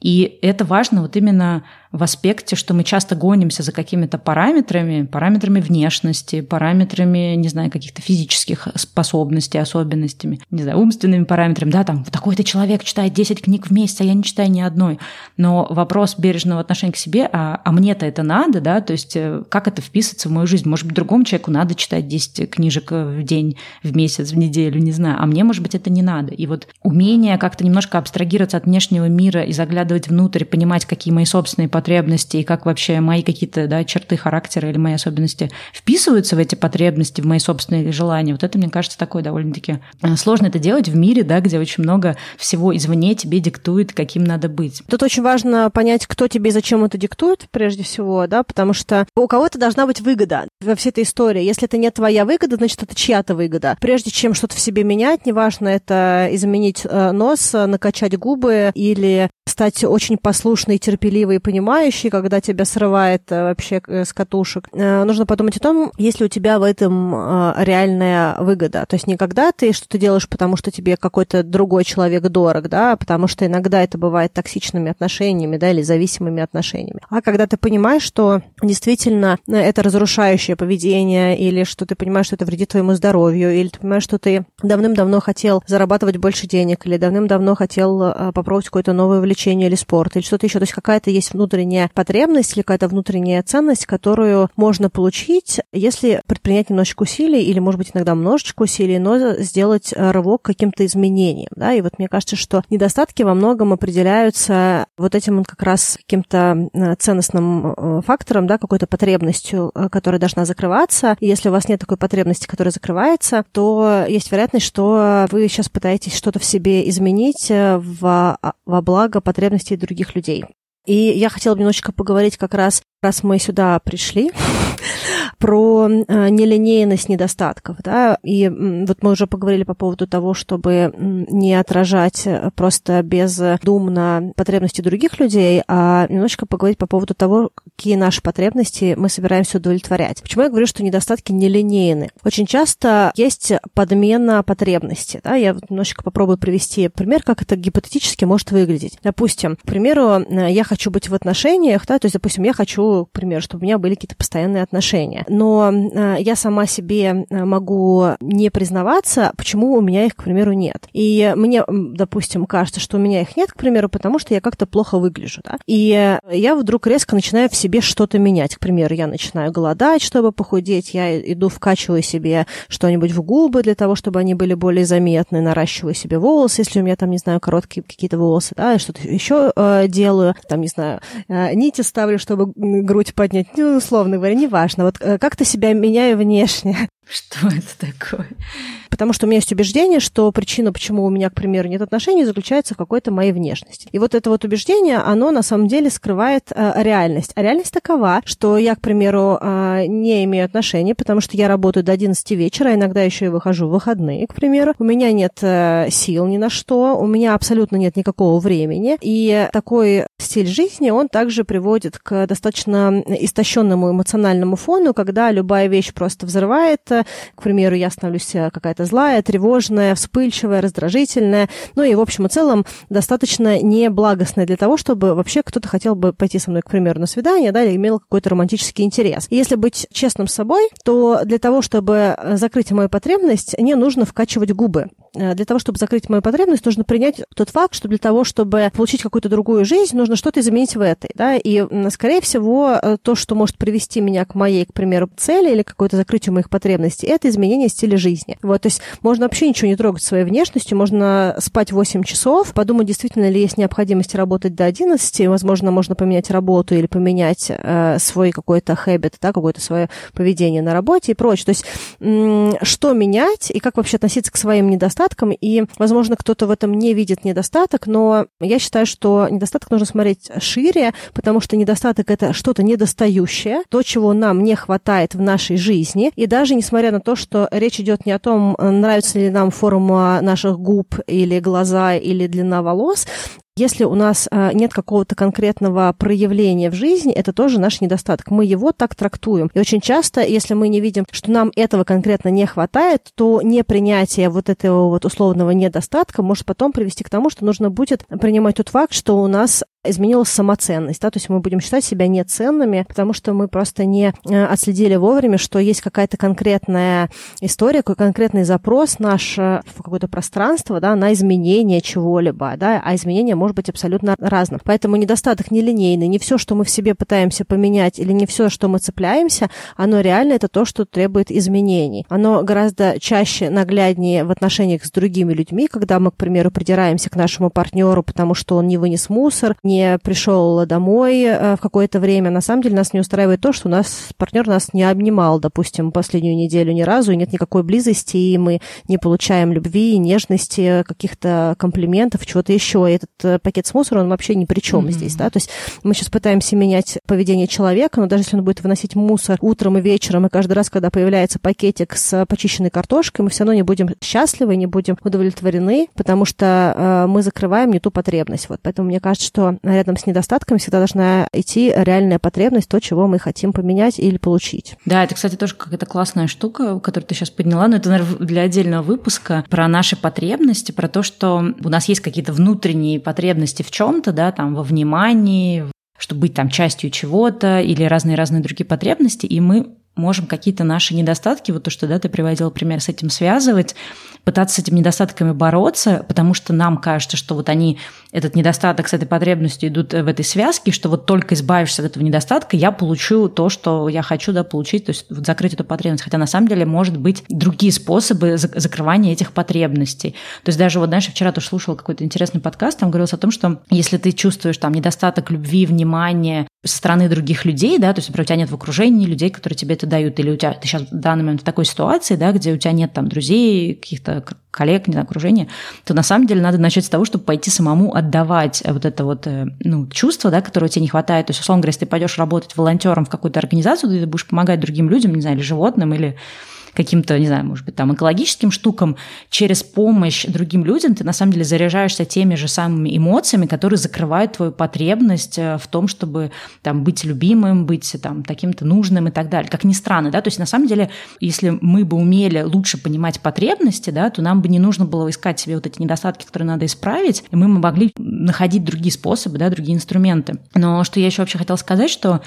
И это важно вот именно в аспекте, что мы часто гонимся за какими-то параметрами, параметрами внешности, параметрами, не знаю, каких-то физических способностей, особенностями, не знаю, умственными параметрами, да, там, такой-то человек читает 10 книг в месяц, а я не читаю ни одной. Но вопрос бережного отношения к себе, а, а мне-то это надо, да, то есть э, как это вписывается в мою жизнь? Может быть, другому человеку надо читать 10 книжек в день, в месяц, в неделю, не знаю, а мне, может быть, это не надо. И вот умение как-то немножко абстрагироваться от внешнего мира и заглядывать внутрь, понимать, какие мои собственные потребности и как вообще мои какие-то да, черты характера или мои особенности вписываются в эти потребности, в мои собственные желания. Вот это, мне кажется, такое довольно-таки э, сложно это делать в мире, да, где очень много всего извне тебе диктует, каким надо быть. Тут очень важно понять, кто тебе и зачем это диктует, прежде всего, да, потому что у кого-то должна быть выгода во всей этой истории. Если это не твоя выгода, значит, это чья-то выгода. Прежде чем что-то в себе менять, неважно, это изменить э, нос, накачать губы или стать очень послушной, терпеливой и понимающей, когда тебя срывает э, вообще э, с катушек. Нужно подумать о том, есть ли у тебя в этом реальная выгода. То есть не когда ты что-то делаешь, потому что тебе какой-то другой человек дорог, да, потому что иногда это бывает токсичными отношениями, да, или зависимыми отношениями. А когда ты понимаешь, что действительно это разрушающее поведение, или что ты понимаешь, что это вредит твоему здоровью, или ты понимаешь, что ты давным-давно хотел зарабатывать больше денег, или давным-давно хотел а, попробовать какое-то новое увлечение или спорт, или что-то еще. То есть какая-то есть внутренняя потребность или какая-то внутренняя ценность, которую можно получить, если предпринять немножечко усилий, или, может быть, иногда множечко усилий, но сделать а, рывок каким-то изменениям. Да? И вот мне кажется, что недостатки во многом определяются вот этим как раз каким-то а, ценностным фактором, да, какой-то потребностью, которая должна закрываться. И если у вас нет такой потребности, которая закрывается, то есть вероятность, что вы сейчас пытаетесь что-то в себе изменить э, во, во благо потребностей других людей. И я хотела бы немножечко поговорить как раз, раз мы сюда пришли, про э, нелинейность недостатков, да, и вот мы уже поговорили по поводу того, чтобы не отражать э, просто бездумно потребности других людей, а немножечко поговорить по поводу того, какие наши потребности мы собираемся удовлетворять. Почему я говорю, что недостатки нелинейны? Очень часто есть подмена потребностей, да, я вот немножечко попробую привести пример, как это гипотетически может выглядеть. Допустим, к примеру, э, я хочу быть в отношениях, да, то есть, допустим, я хочу, к примеру, чтобы у меня были какие-то постоянные отношения но э, я сама себе э, могу не признаваться, почему у меня их, к примеру, нет. И мне, допустим, кажется, что у меня их нет, к примеру, потому что я как-то плохо выгляжу, да. И я вдруг резко начинаю в себе что-то менять. К примеру, я начинаю голодать, чтобы похудеть, я иду вкачиваю себе что-нибудь в губы для того, чтобы они были более заметны, наращиваю себе волосы, если у меня там, не знаю, короткие какие-то волосы, да, и что-то еще э, делаю, там, не знаю, э, нити ставлю, чтобы грудь поднять, ну, условно говоря, неважно. Вот как-то себя меняю внешне. Что это такое? Потому что у меня есть убеждение, что причина, почему у меня, к примеру, нет отношений, заключается в какой-то моей внешности. И вот это вот убеждение, оно на самом деле скрывает э, реальность. А реальность такова, что я, к примеру, э, не имею отношений, потому что я работаю до 11 вечера, иногда еще и выхожу в выходные, к примеру. У меня нет э, сил ни на что, у меня абсолютно нет никакого времени. И такой стиль жизни, он также приводит к достаточно истощенному эмоциональному фону, когда любая вещь просто взрывает, к примеру, я становлюсь э, какая-то злая, тревожная, вспыльчивая, раздражительная, ну и, в общем и целом, достаточно неблагостная для того, чтобы вообще кто-то хотел бы пойти со мной, к примеру, на свидание, да, или имел какой-то романтический интерес. И если быть честным с собой, то для того, чтобы э, закрыть мою потребность, не нужно вкачивать губы. Э, для того, чтобы закрыть мою потребность, нужно принять тот факт, что для того, чтобы получить какую-то другую жизнь, нужно что-то изменить в этой, да, и, скорее всего, то, что может привести меня к моей, к примеру, цели или какое-то закрытию моих потребностей, потребности, это изменение стиля жизни. Вот, то есть можно вообще ничего не трогать своей внешностью, можно спать 8 часов, подумать, действительно ли есть необходимость работать до 11, возможно, можно поменять работу или поменять э, свой какой-то хэббит, да, какое-то свое поведение на работе и прочее. То есть что менять и как вообще относиться к своим недостаткам, и, возможно, кто-то в этом не видит недостаток, но я считаю, что недостаток нужно смотреть шире, потому что недостаток — это что-то недостающее, то, чего нам не хватает в нашей жизни, и даже несмотря несмотря на то, что речь идет не о том, нравится ли нам форма наших губ или глаза или длина волос, если у нас а, нет какого-то конкретного проявления в жизни, это тоже наш недостаток. Мы его так трактуем. И очень часто, если мы не видим, что нам этого конкретно не хватает, то непринятие вот этого вот условного недостатка может потом привести к тому, что нужно будет принимать тот факт, что у нас изменилась самоценность, да, то есть мы будем считать себя неценными, потому что мы просто не э, отследили вовремя, что есть какая-то конкретная история, какой конкретный запрос наш в какое-то пространство, да, на изменение чего-либо, да, а изменение может быть абсолютно разным. Поэтому недостаток нелинейный, не все, что мы в себе пытаемся поменять, или не все, что мы цепляемся, оно реально это то, что требует изменений. Оно гораздо чаще нагляднее в отношениях с другими людьми, когда мы, к примеру, придираемся к нашему партнеру, потому что он не вынес мусор, не пришел домой э, в какое-то время. На самом деле нас не устраивает то, что у нас партнер нас не обнимал, допустим, последнюю неделю ни разу, и нет никакой близости, и мы не получаем любви, нежности, каких-то комплиментов, чего-то еще. И этот э, пакет с мусором, он вообще ни при чем mm-hmm. здесь, да. То есть мы сейчас пытаемся менять поведение человека, но даже если он будет выносить мусор утром и вечером, и каждый раз, когда появляется пакетик с почищенной картошкой, мы все равно не будем счастливы, не будем удовлетворены, потому что э, мы закрываем не ту потребность. Вот. Поэтому мне кажется, что рядом с недостатками всегда должна идти реальная потребность, то, чего мы хотим поменять или получить. Да, это, кстати, тоже какая-то классная штука, которую ты сейчас подняла, но это, наверное, для отдельного выпуска про наши потребности, про то, что у нас есть какие-то внутренние потребности в чем-то, да, там, во внимании, чтобы быть там частью чего-то или разные-разные другие потребности, и мы можем какие-то наши недостатки, вот то, что да, ты приводил пример, с этим связывать, пытаться с этими недостатками бороться, потому что нам кажется, что вот они, этот недостаток с этой потребностью идут в этой связке, что вот только избавишься от этого недостатка, я получу то, что я хочу да, получить, то есть вот закрыть эту потребность. Хотя на самом деле может быть другие способы закрывания этих потребностей. То есть даже вот, знаешь, вчера тоже слушала какой-то интересный подкаст, там говорилось о том, что если ты чувствуешь там недостаток любви, внимания со стороны других людей, да, то есть, например, у тебя нет в окружении людей, которые тебе это дают, или у тебя ты сейчас в данный момент в такой ситуации, да, где у тебя нет там друзей, каких-то коллег, не знаю, окружения, то на самом деле надо начать с того, чтобы пойти самому отдавать вот это вот э, ну, чувство, да, которого тебе не хватает. То есть, условно говоря, если ты пойдешь работать волонтером в какую-то организацию, ты будешь помогать другим людям, не знаю, или животным, или каким-то, не знаю, может быть, там экологическим штукам, через помощь другим людям ты на самом деле заряжаешься теми же самыми эмоциями, которые закрывают твою потребность э, в том, чтобы там быть любимым, быть там таким-то нужным и так далее. Как ни странно, да, то есть на самом деле, если мы бы умели лучше понимать потребности, да, то нам бы не нужно было искать себе вот эти недостатки, которые надо исправить, и мы могли находить другие способы, да, другие инструменты. Но что я еще вообще хотела сказать, что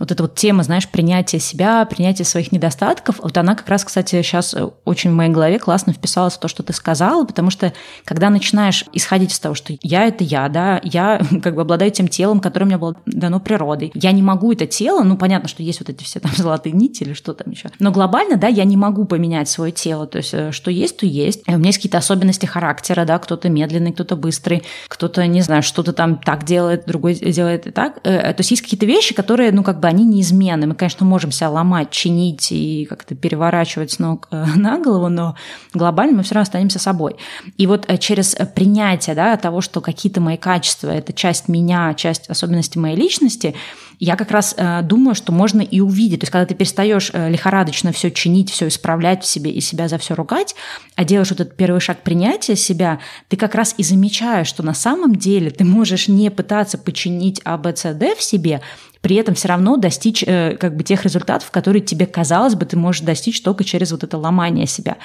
вот эта вот тема, знаешь, принятия себя, принятия своих недостатков, вот она как раз, кстати, сейчас очень в моей голове классно вписалась в то, что ты сказала, потому что когда начинаешь исходить из того, что я – это я, да, я как бы обладаю тем телом, которое мне было дано природой, я не могу это тело, ну, понятно, что есть вот эти все там золотые нити или что там еще, но глобально, да, я не могу поменять свое тело, то есть э, что есть, то есть. У меня есть какие-то особенности характера, да, кто-то медленный, кто-то быстрый, кто-то, не знаю, что-то там так делает, другой делает и так. Э, то есть есть какие-то вещи, которые, ну, как бы они неизменны. Мы, конечно, можем себя ломать, чинить и как-то переворачивать с ног э, на голову, но глобально мы все равно останемся собой. И вот э, через принятие да, того, что какие-то мои качества – это часть меня, часть особенностей моей личности, я как раз э, думаю, что можно и увидеть. То есть, когда ты перестаешь лихорадочно все чинить, все исправлять в себе и себя за все ругать, а делаешь этот первый шаг принятия себя, ты как раз и замечаешь, что на самом деле ты можешь не пытаться починить А, Б, С, Д в себе, при этом все равно достичь э, как бы тех результатов, которые тебе казалось бы, ты можешь достичь только через вот это ломание себя.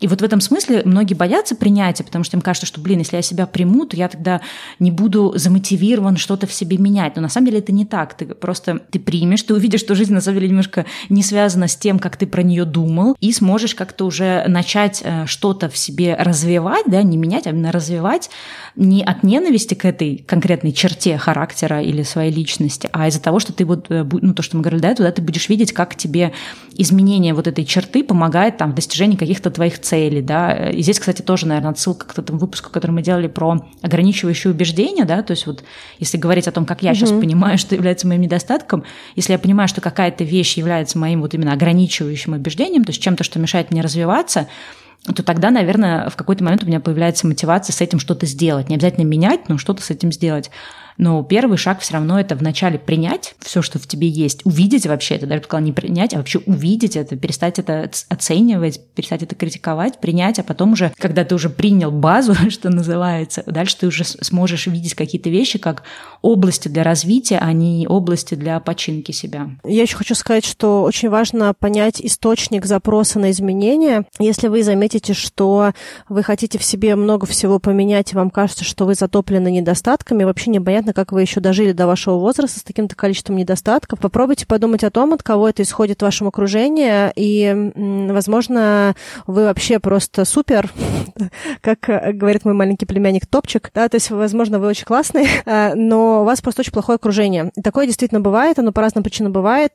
И вот в этом смысле многие боятся принятия, потому что им кажется, что, блин, если я себя приму, то я тогда не буду замотивирован что-то в себе менять. Но на самом деле это не так. Ты просто ты примешь, ты увидишь, что жизнь на самом деле немножко не связана с тем, как ты про нее думал, и сможешь как-то уже начать э, что-то в себе развивать, да, не менять, а именно развивать не от ненависти к этой конкретной черте характера или своей личности, а из-за того, что ты вот, э, ну, то, что мы говорили до этого, да, ты будешь видеть, как тебе изменение вот этой черты помогает там в достижении каких-то твоих целей, да. И здесь, кстати, тоже, наверное, отсылка к тому выпуску, который мы делали про ограничивающие убеждения, да, то есть вот если говорить о том, как я угу. сейчас понимаю, что является моим недостатком, если я понимаю, что какая-то вещь является моим вот именно ограничивающим убеждением, то есть чем-то, что мешает мне развиваться, то тогда, наверное, в какой-то момент у меня появляется мотивация с этим что-то сделать. Не обязательно менять, но что-то с этим сделать. Но первый шаг все равно это вначале принять все, что в тебе есть, увидеть вообще это, даже сказала не принять, а вообще увидеть это, перестать это оценивать, перестать это критиковать, принять, а потом уже, когда ты уже принял базу, что называется, дальше ты уже сможешь видеть какие-то вещи как области для развития, а не области для починки себя. Я еще хочу сказать, что очень важно понять источник запроса на изменения. Если вы заметите, что вы хотите в себе много всего поменять, и вам кажется, что вы затоплены недостатками, вообще непонятно, непонятно, как вы еще дожили до вашего возраста с таким-то количеством недостатков. Попробуйте подумать о том, от кого это исходит в вашем окружении, и, возможно, вы вообще просто супер, как говорит мой маленький племянник, топчик, да, то есть, возможно, вы очень классный, а, но у вас просто очень плохое окружение. Такое действительно бывает, оно по разным причинам бывает.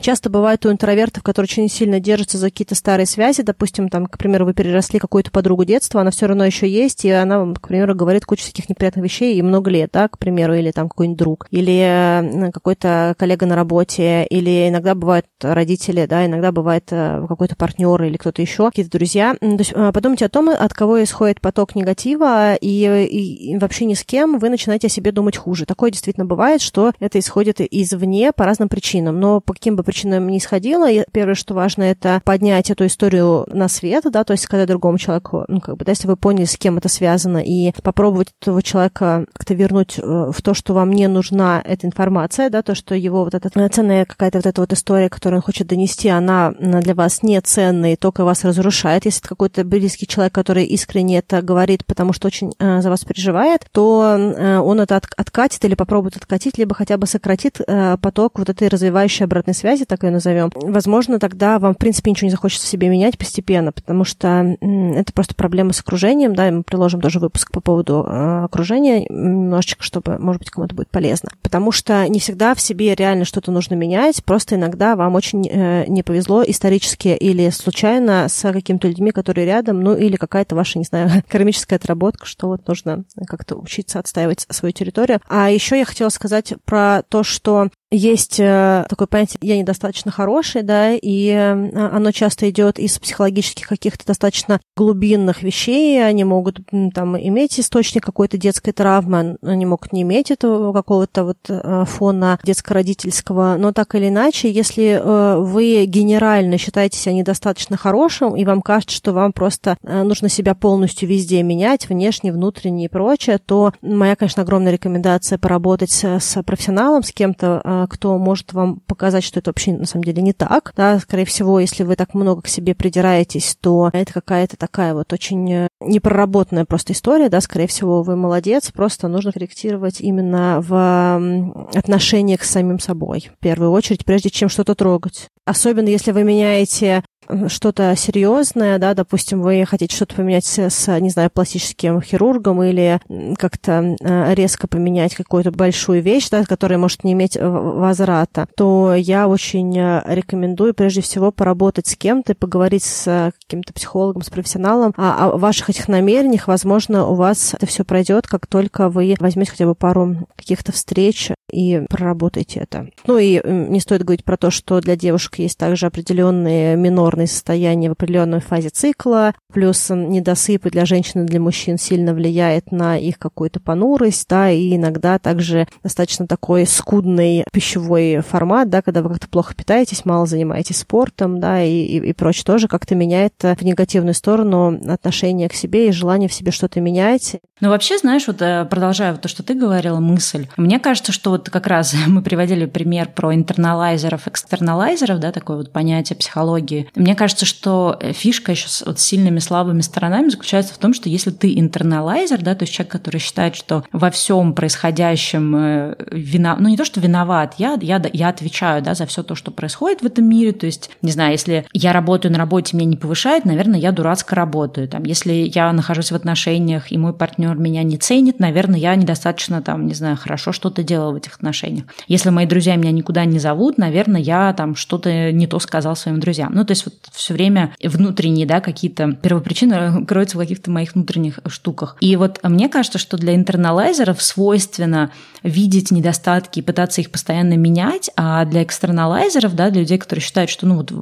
Часто бывает у интровертов, которые очень сильно держатся за какие-то старые связи, допустим, там, к примеру, вы переросли какую-то подругу детства, она все равно еще есть, и она, к примеру, говорит кучу всяких неприятных вещей и много лет, да, к примеру, или там какой-нибудь друг, или какой-то коллега на работе, или иногда бывают родители, да, иногда бывает э, какой-то партнер или кто-то еще, какие-то друзья. То есть э, подумайте о том, от кого исходит поток негатива, и, и, вообще ни с кем вы начинаете о себе думать хуже. Такое действительно бывает, что это исходит извне по разным причинам. Но по каким бы причинам ни исходило, первое, что важно, это поднять эту историю на свет, да, то есть сказать другому человеку, ну, как бы, да, если вы поняли, с кем это связано, и попробовать этого человека как-то вернуть э, в то, что вам не нужна эта информация, да, то, что его вот эта ценная какая-то вот эта вот история, которую он хочет донести, она для вас не ценная и только вас разрушает. Если это какой-то близкий человек, который искренне это говорит, потому что очень э, за вас переживает, то э, он это от, откатит или попробует откатить, либо хотя бы сократит э, поток вот этой развивающей обратной связи, так ее назовем. Возможно, тогда вам, в принципе, ничего не захочется себе менять постепенно, потому что это просто проблема с окружением, да, и мы приложим тоже выпуск по поводу э, окружения немножечко, чтобы, может быть, кому-то будет полезно. Потому что не всегда в себе реально что-то нужно менять, просто иногда вам очень э, не повезло исторически или случайно с какими-то людьми, которые рядом, ну или какая-то ваша, не знаю, кармическая отработка, что вот нужно как-то учиться отстаивать свою территорию. А еще я хотела сказать про то, что есть э, такое понятие «я недостаточно хороший», да, и э, оно часто идет из психологических каких-то достаточно глубинных вещей. Они могут там иметь источник какой-то детской травмы, они могут не иметь этого какого-то вот э, фона детско-родительского, но так или иначе, если вы генерально считаете себя недостаточно хорошим, и вам кажется, что вам просто нужно себя полностью везде менять, внешне, внутренне и прочее, то моя, конечно, огромная рекомендация поработать с, профессионалом, с кем-то, а, кто может вам показать, что это вообще на самом деле не так. Да, скорее всего, если вы так много к себе придираетесь, то это какая-то такая вот очень э, непроработанная просто история, да, скорее всего, вы молодец, просто нужно корректировать именно в отношениях с самим собой, в первую очередь, прежде чем что-то трогать. Особенно если вы меняете что-то серьезное, да, допустим, вы хотите что-то поменять с, не знаю, пластическим хирургом или как-то э, резко поменять какую-то большую вещь, да, которая может не иметь возврата, то я очень э, рекомендую прежде всего поработать с кем-то поговорить с каким-то психологом, с профессионалом о, о ваших этих намерениях. Возможно, у вас это все пройдет, как только вы возьмете хотя бы пару каких-то встреч и проработаете это. Ну и не стоит говорить про то, что для девушек есть также определенные минорные состояния в определенной фазе цикла, плюс недосыпы для женщин и для мужчин сильно влияет на их какую-то понурость, да, и иногда также достаточно такой скудный пищевой формат, да, когда вы как-то плохо питаетесь, мало занимаетесь спортом, да, и, и, и прочее тоже как-то меняет в негативную сторону отношение к себе и желание в себе что-то менять. Ну, вообще, знаешь, вот э, продолжая то, что ты говорила, мысль, мне кажется, что вот как раз мы приводили пример про интерналайзеров, экстерналайзеров, да, такое вот понятие психологии. Мне кажется, что фишка еще с вот сильными слабыми сторонами заключается в том, что если ты интерналайзер, да, то есть человек, который считает, что во всем происходящем э, вина, ну не то, что виноват, я, я, я отвечаю, да, за все то, что происходит в этом мире, то есть, не знаю, если я работаю на работе, меня не повышает, наверное, я дурацко работаю, там, если я нахожусь в отношениях, и мой партнер меня не ценит, наверное, я недостаточно, там, не знаю, хорошо что-то делала в этих отношениях. Если мои друзья меня никуда не зовут, наверное, я там что-то не то сказал своим друзьям. Ну, то есть вот все время внутренние, да, какие-то первопричины кроются в каких-то моих внутренних штуках. И вот мне кажется, что для интерналайзеров свойственно видеть недостатки и пытаться их постоянно менять, а для экстерналайзеров, да, для людей, которые считают, что ну вот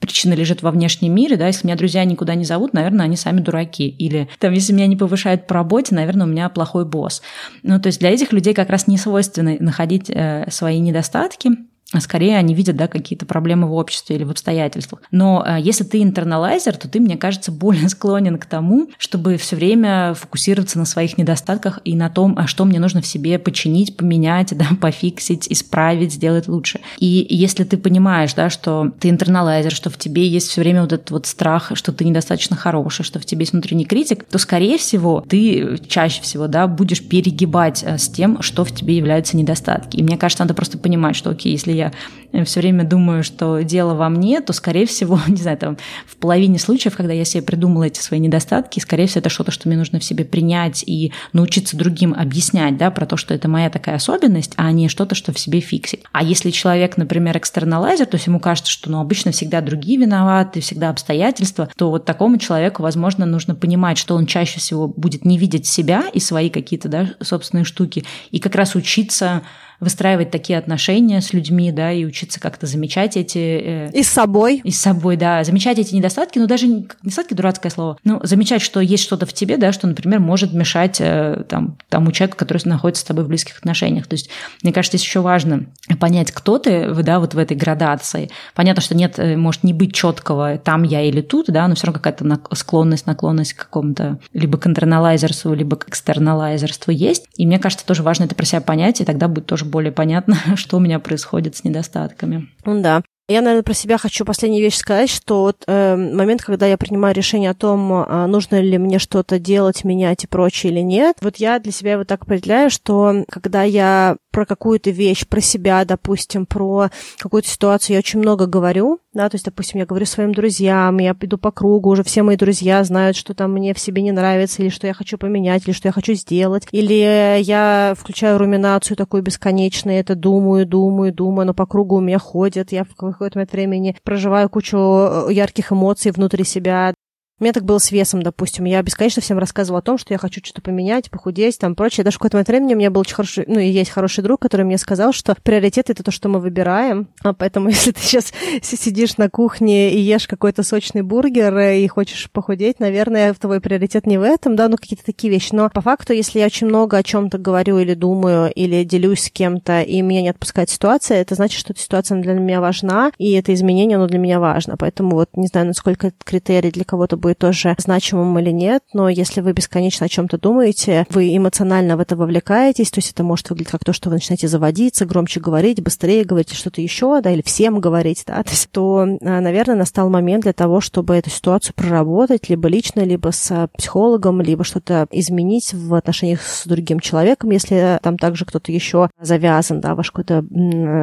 причина лежит во внешнем мире, да, если меня друзья никуда не зовут, наверное, они сами дураки. Или там, если меня не повышают по работе, наверное, у меня плохой босс. Ну, то есть для этих людей как раз не свойственно находить э, свои недостатки, скорее они видят да, какие-то проблемы в обществе или в обстоятельствах. Но э, если ты интерналайзер, то ты, мне кажется, более склонен к тому, чтобы все время фокусироваться на своих недостатках и на том, а что мне нужно в себе починить, поменять, да, пофиксить, исправить, сделать лучше. И если ты понимаешь, да, что ты интерналайзер, что в тебе есть все время вот этот вот страх, что ты недостаточно хороший, что в тебе есть внутренний критик, то, скорее всего, ты чаще всего да, будешь перегибать э, с тем, что в тебе являются недостатки. И мне кажется, надо просто понимать, что, окей, если я э, все время думаю, что дело во мне, то, скорее всего, не знаю, там, в половине случаев, когда я себе придумала эти свои недостатки, скорее всего, это что-то, что мне нужно в себе принять и научиться другим объяснять, да, про то, что это моя такая особенность, а не что-то, что в себе фиксить. А если человек, например, экстерналайзер, то есть ему кажется, что, ну, обычно всегда другие виноваты, всегда обстоятельства, то вот такому человеку, возможно, нужно понимать, что он чаще всего будет не видеть себя и свои какие-то, да, собственные штуки, и как раз учиться выстраивать такие отношения с людьми, да, и учиться как-то замечать эти... Э, и с собой. И с собой, да. Замечать эти недостатки, ну, даже недостатки – дурацкое слово. Ну, замечать, что есть что-то в тебе, да, что, например, может мешать э, там, тому человеку, который находится с тобой в близких отношениях. То есть, мне кажется, здесь еще важно понять, кто ты, да, вот в этой градации. Понятно, что нет, э, может не быть четкого там я или тут, да, но все равно какая-то склонность, наклонность к какому-то либо к интерналайзерству, либо к экстерналайзерству есть. И мне кажется, тоже важно это про себя понять, и тогда будет тоже более понятно, что у меня происходит с недостатками. Ну да. Я, наверное, про себя хочу последнюю вещь сказать, что вот, э, момент, когда я принимаю решение о том, э, нужно ли мне что-то делать, менять и прочее или нет, вот я для себя вот так определяю, что когда я про какую-то вещь, про себя, допустим, про какую-то ситуацию. Я очень много говорю, да, то есть, допустим, я говорю своим друзьям, я иду по кругу, уже все мои друзья знают, что там мне в себе не нравится, или что я хочу поменять, или что я хочу сделать, или я включаю руминацию такую бесконечную, это думаю, думаю, думаю, но по кругу у меня ходят, я в какой-то момент времени проживаю кучу э, ярких эмоций внутри себя, у меня так было с весом, допустим. Я бесконечно всем рассказывала о том, что я хочу что-то поменять, похудеть, там прочее. Даже в какой-то момент времени у меня был очень хороший, ну и есть хороший друг, который мне сказал, что приоритет это то, что мы выбираем. А поэтому, если ты сейчас сидишь на кухне и ешь какой-то сочный бургер и хочешь похудеть, наверное, твой приоритет не в этом, да, ну какие-то такие вещи. Но по факту, если я очень много о чем-то говорю или думаю, или делюсь с кем-то, и меня не отпускает ситуация, это значит, что эта ситуация для меня важна, и это изменение, оно для меня важно. Поэтому вот не знаю, насколько этот критерий для кого-то будет тоже значимым или нет, но если вы бесконечно о чем-то думаете, вы эмоционально в это вовлекаетесь, то есть это может выглядеть как то, что вы начинаете заводиться, громче говорить, быстрее говорить что-то еще, да, или всем говорить, да, то, есть, то, а, наверное, настал момент для того, чтобы эту ситуацию проработать либо лично, либо с психологом, либо что-то изменить в отношениях с другим человеком, если там также кто-то еще завязан, да, ваш какой-то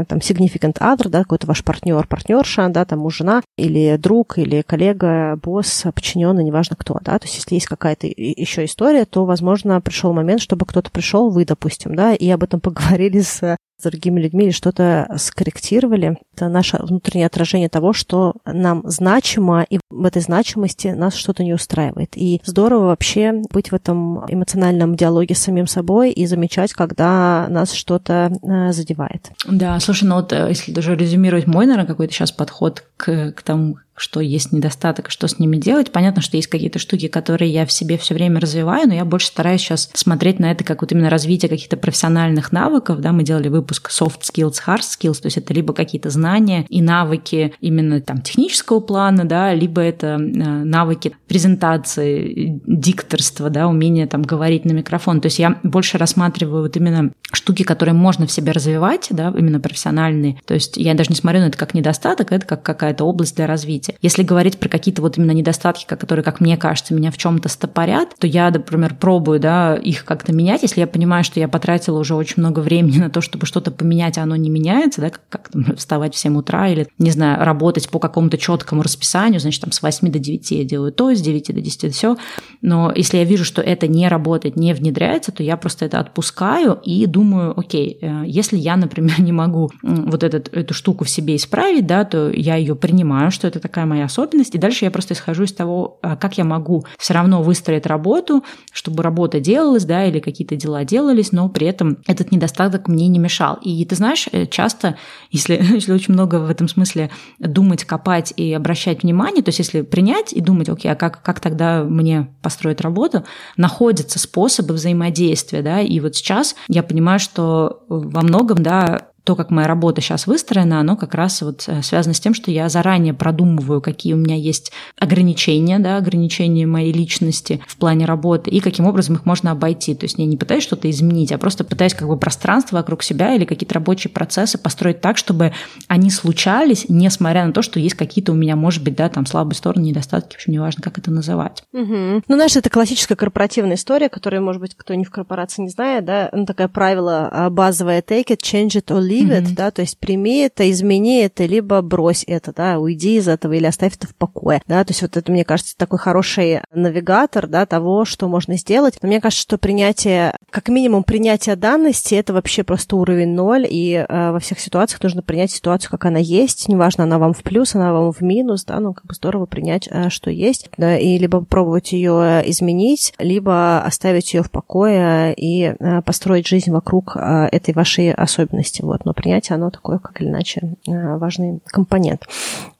там significant other, да, какой-то ваш партнер, партнерша, да, там муж, жена, или друг, или коллега, босс, подчиненный, неважно кто, да, то есть если есть какая-то еще история, то, возможно, пришел момент, чтобы кто-то пришел, вы, допустим, да, и об этом поговорили с с другими людьми или что-то скорректировали. Это наше внутреннее отражение того, что нам значимо, и в этой значимости нас что-то не устраивает. И здорово вообще быть в этом эмоциональном диалоге с самим собой и замечать, когда нас что-то э, задевает. Да, слушай, ну вот э, если даже резюмировать мой, наверное, какой-то сейчас подход к, к тому, что есть недостаток, что с ними делать. Понятно, что есть какие-то штуки, которые я в себе все время развиваю, но я больше стараюсь сейчас смотреть на это как вот именно развитие каких-то профессиональных навыков. Да, мы делали выпуск soft skills, hard skills, то есть это либо какие-то знания и навыки именно там технического плана, да, либо это э, навыки презентации, дикторства, да, умение там говорить на микрофон. То есть я больше рассматриваю вот именно штуки, которые можно в себе развивать, да, именно профессиональные. То есть я даже не смотрю на это как недостаток, это как какая-то область для развития. Если говорить про какие-то вот именно недостатки, которые, как мне кажется, меня в чем-то стопорят, то я, например, пробую да, их как-то менять. Если я понимаю, что я потратила уже очень много времени на то, чтобы что-то поменять, а оно не меняется, да, как, как там, вставать в 7 утра или, не знаю, работать по какому-то четкому расписанию, значит, там с 8 до 9 я делаю то, с 9 до 10 все. Но если я вижу, что это не работает, не внедряется, то я просто это отпускаю и думаю, окей, э, если я, например, не могу вот этот, эту штуку в себе исправить, да, то я ее принимаю, что это такая моя особенность. И дальше я просто исхожу из того, а, как я могу все равно выстроить работу, чтобы работа делалась, да, или какие-то дела делались, но при этом этот недостаток мне не мешал. И ты знаешь, э, часто, если, если очень много в этом смысле думать, копать и обращать внимание, то есть если принять и думать, окей, а как, как тогда мне построить работу, находятся способы взаимодействия, да, и вот сейчас я понимаю, что во многом, да, то, как моя работа сейчас выстроена, оно как раз вот э, связано с тем, что я заранее продумываю, какие у меня есть ограничения, да, ограничения моей личности в плане работы и каким образом их можно обойти. То есть я не пытаюсь что-то изменить, а просто пытаюсь как бы пространство вокруг себя или какие-то рабочие процессы построить так, чтобы они случались, несмотря на то, что есть какие-то у меня, может быть, да, там слабые стороны, недостатки, в общем, неважно, как это называть. Угу. Ну, знаешь, это классическая корпоративная история, которая, может быть, кто не в корпорации не знает, да, ну, такое правило а, базовое take it, change it or leave it, угу. да, то есть прими это, измени это, либо брось это, да, уйди из этого или оставь это в покое, да, то есть вот это, мне кажется, такой хороший навигатор, да, того, что можно сделать. Но мне кажется, что принятие, как минимум принятие данности, это вообще просто уровень ноль, и э, во всех ситуациях нужно принять ситуацию, как она есть, неважно, она вам в плюс, она вам в минус, да, ну, как бы здорово принять, э, что есть, да, и либо попробовать ее изменить, либо оставить ее в покое и э, построить жизнь вокруг э, этой вашей особенности, вот, но принятие, оно такое, как или иначе, э, важный компонент.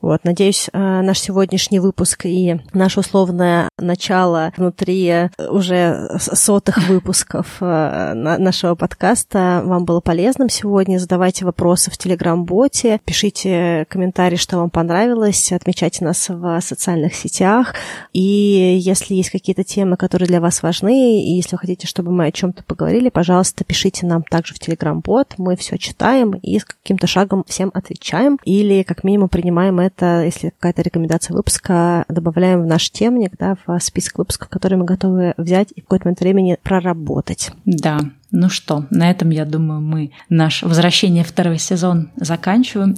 Вот, надеюсь, э, наш сегодняшний выпуск и наше условное начало внутри уже сотых выпусков э, нашего подкаста вам было полезным сегодня. Задавайте вопросы в Телеграм-боте, пишите комментарии, что вам понравилось, отмечайте нас в социальных сетях. И если есть какие-то темы, которые для вас важны, и если вы хотите, чтобы мы о чем-то поговорили, пожалуйста, пишите нам также в Телеграм-бот. Мы все читаем и с каким-то шагом всем отвечаем. Или как минимум принимаем это, если какая-то рекомендация выпуска, добавляем в наш темник, да, в список выпусков, которые мы готовы взять и в какой-то момент времени проработать. Да, ну что, на этом, я думаю, мы наш возвращение второй сезон заканчиваем.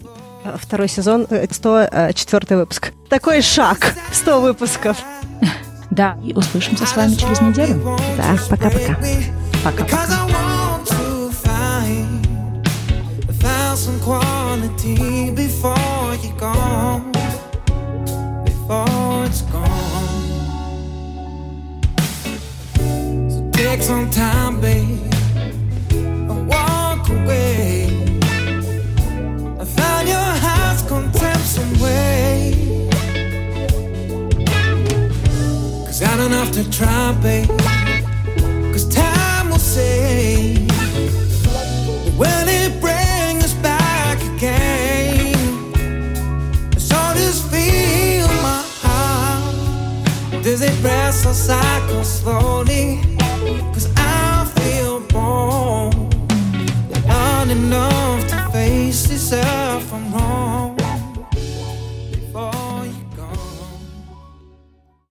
Второй сезон, 104 э, выпуск. Такой шаг, 100 выпусков. Да, и услышимся с вами через неделю. Да, пока-пока. Пока-пока. Take some time, babe, and walk away. I found your heart's contempt some way. Cause I don't have to try, babe. Cause time will say, Music rests or cycle slowly. Cause I feel born, but unenough to face this up.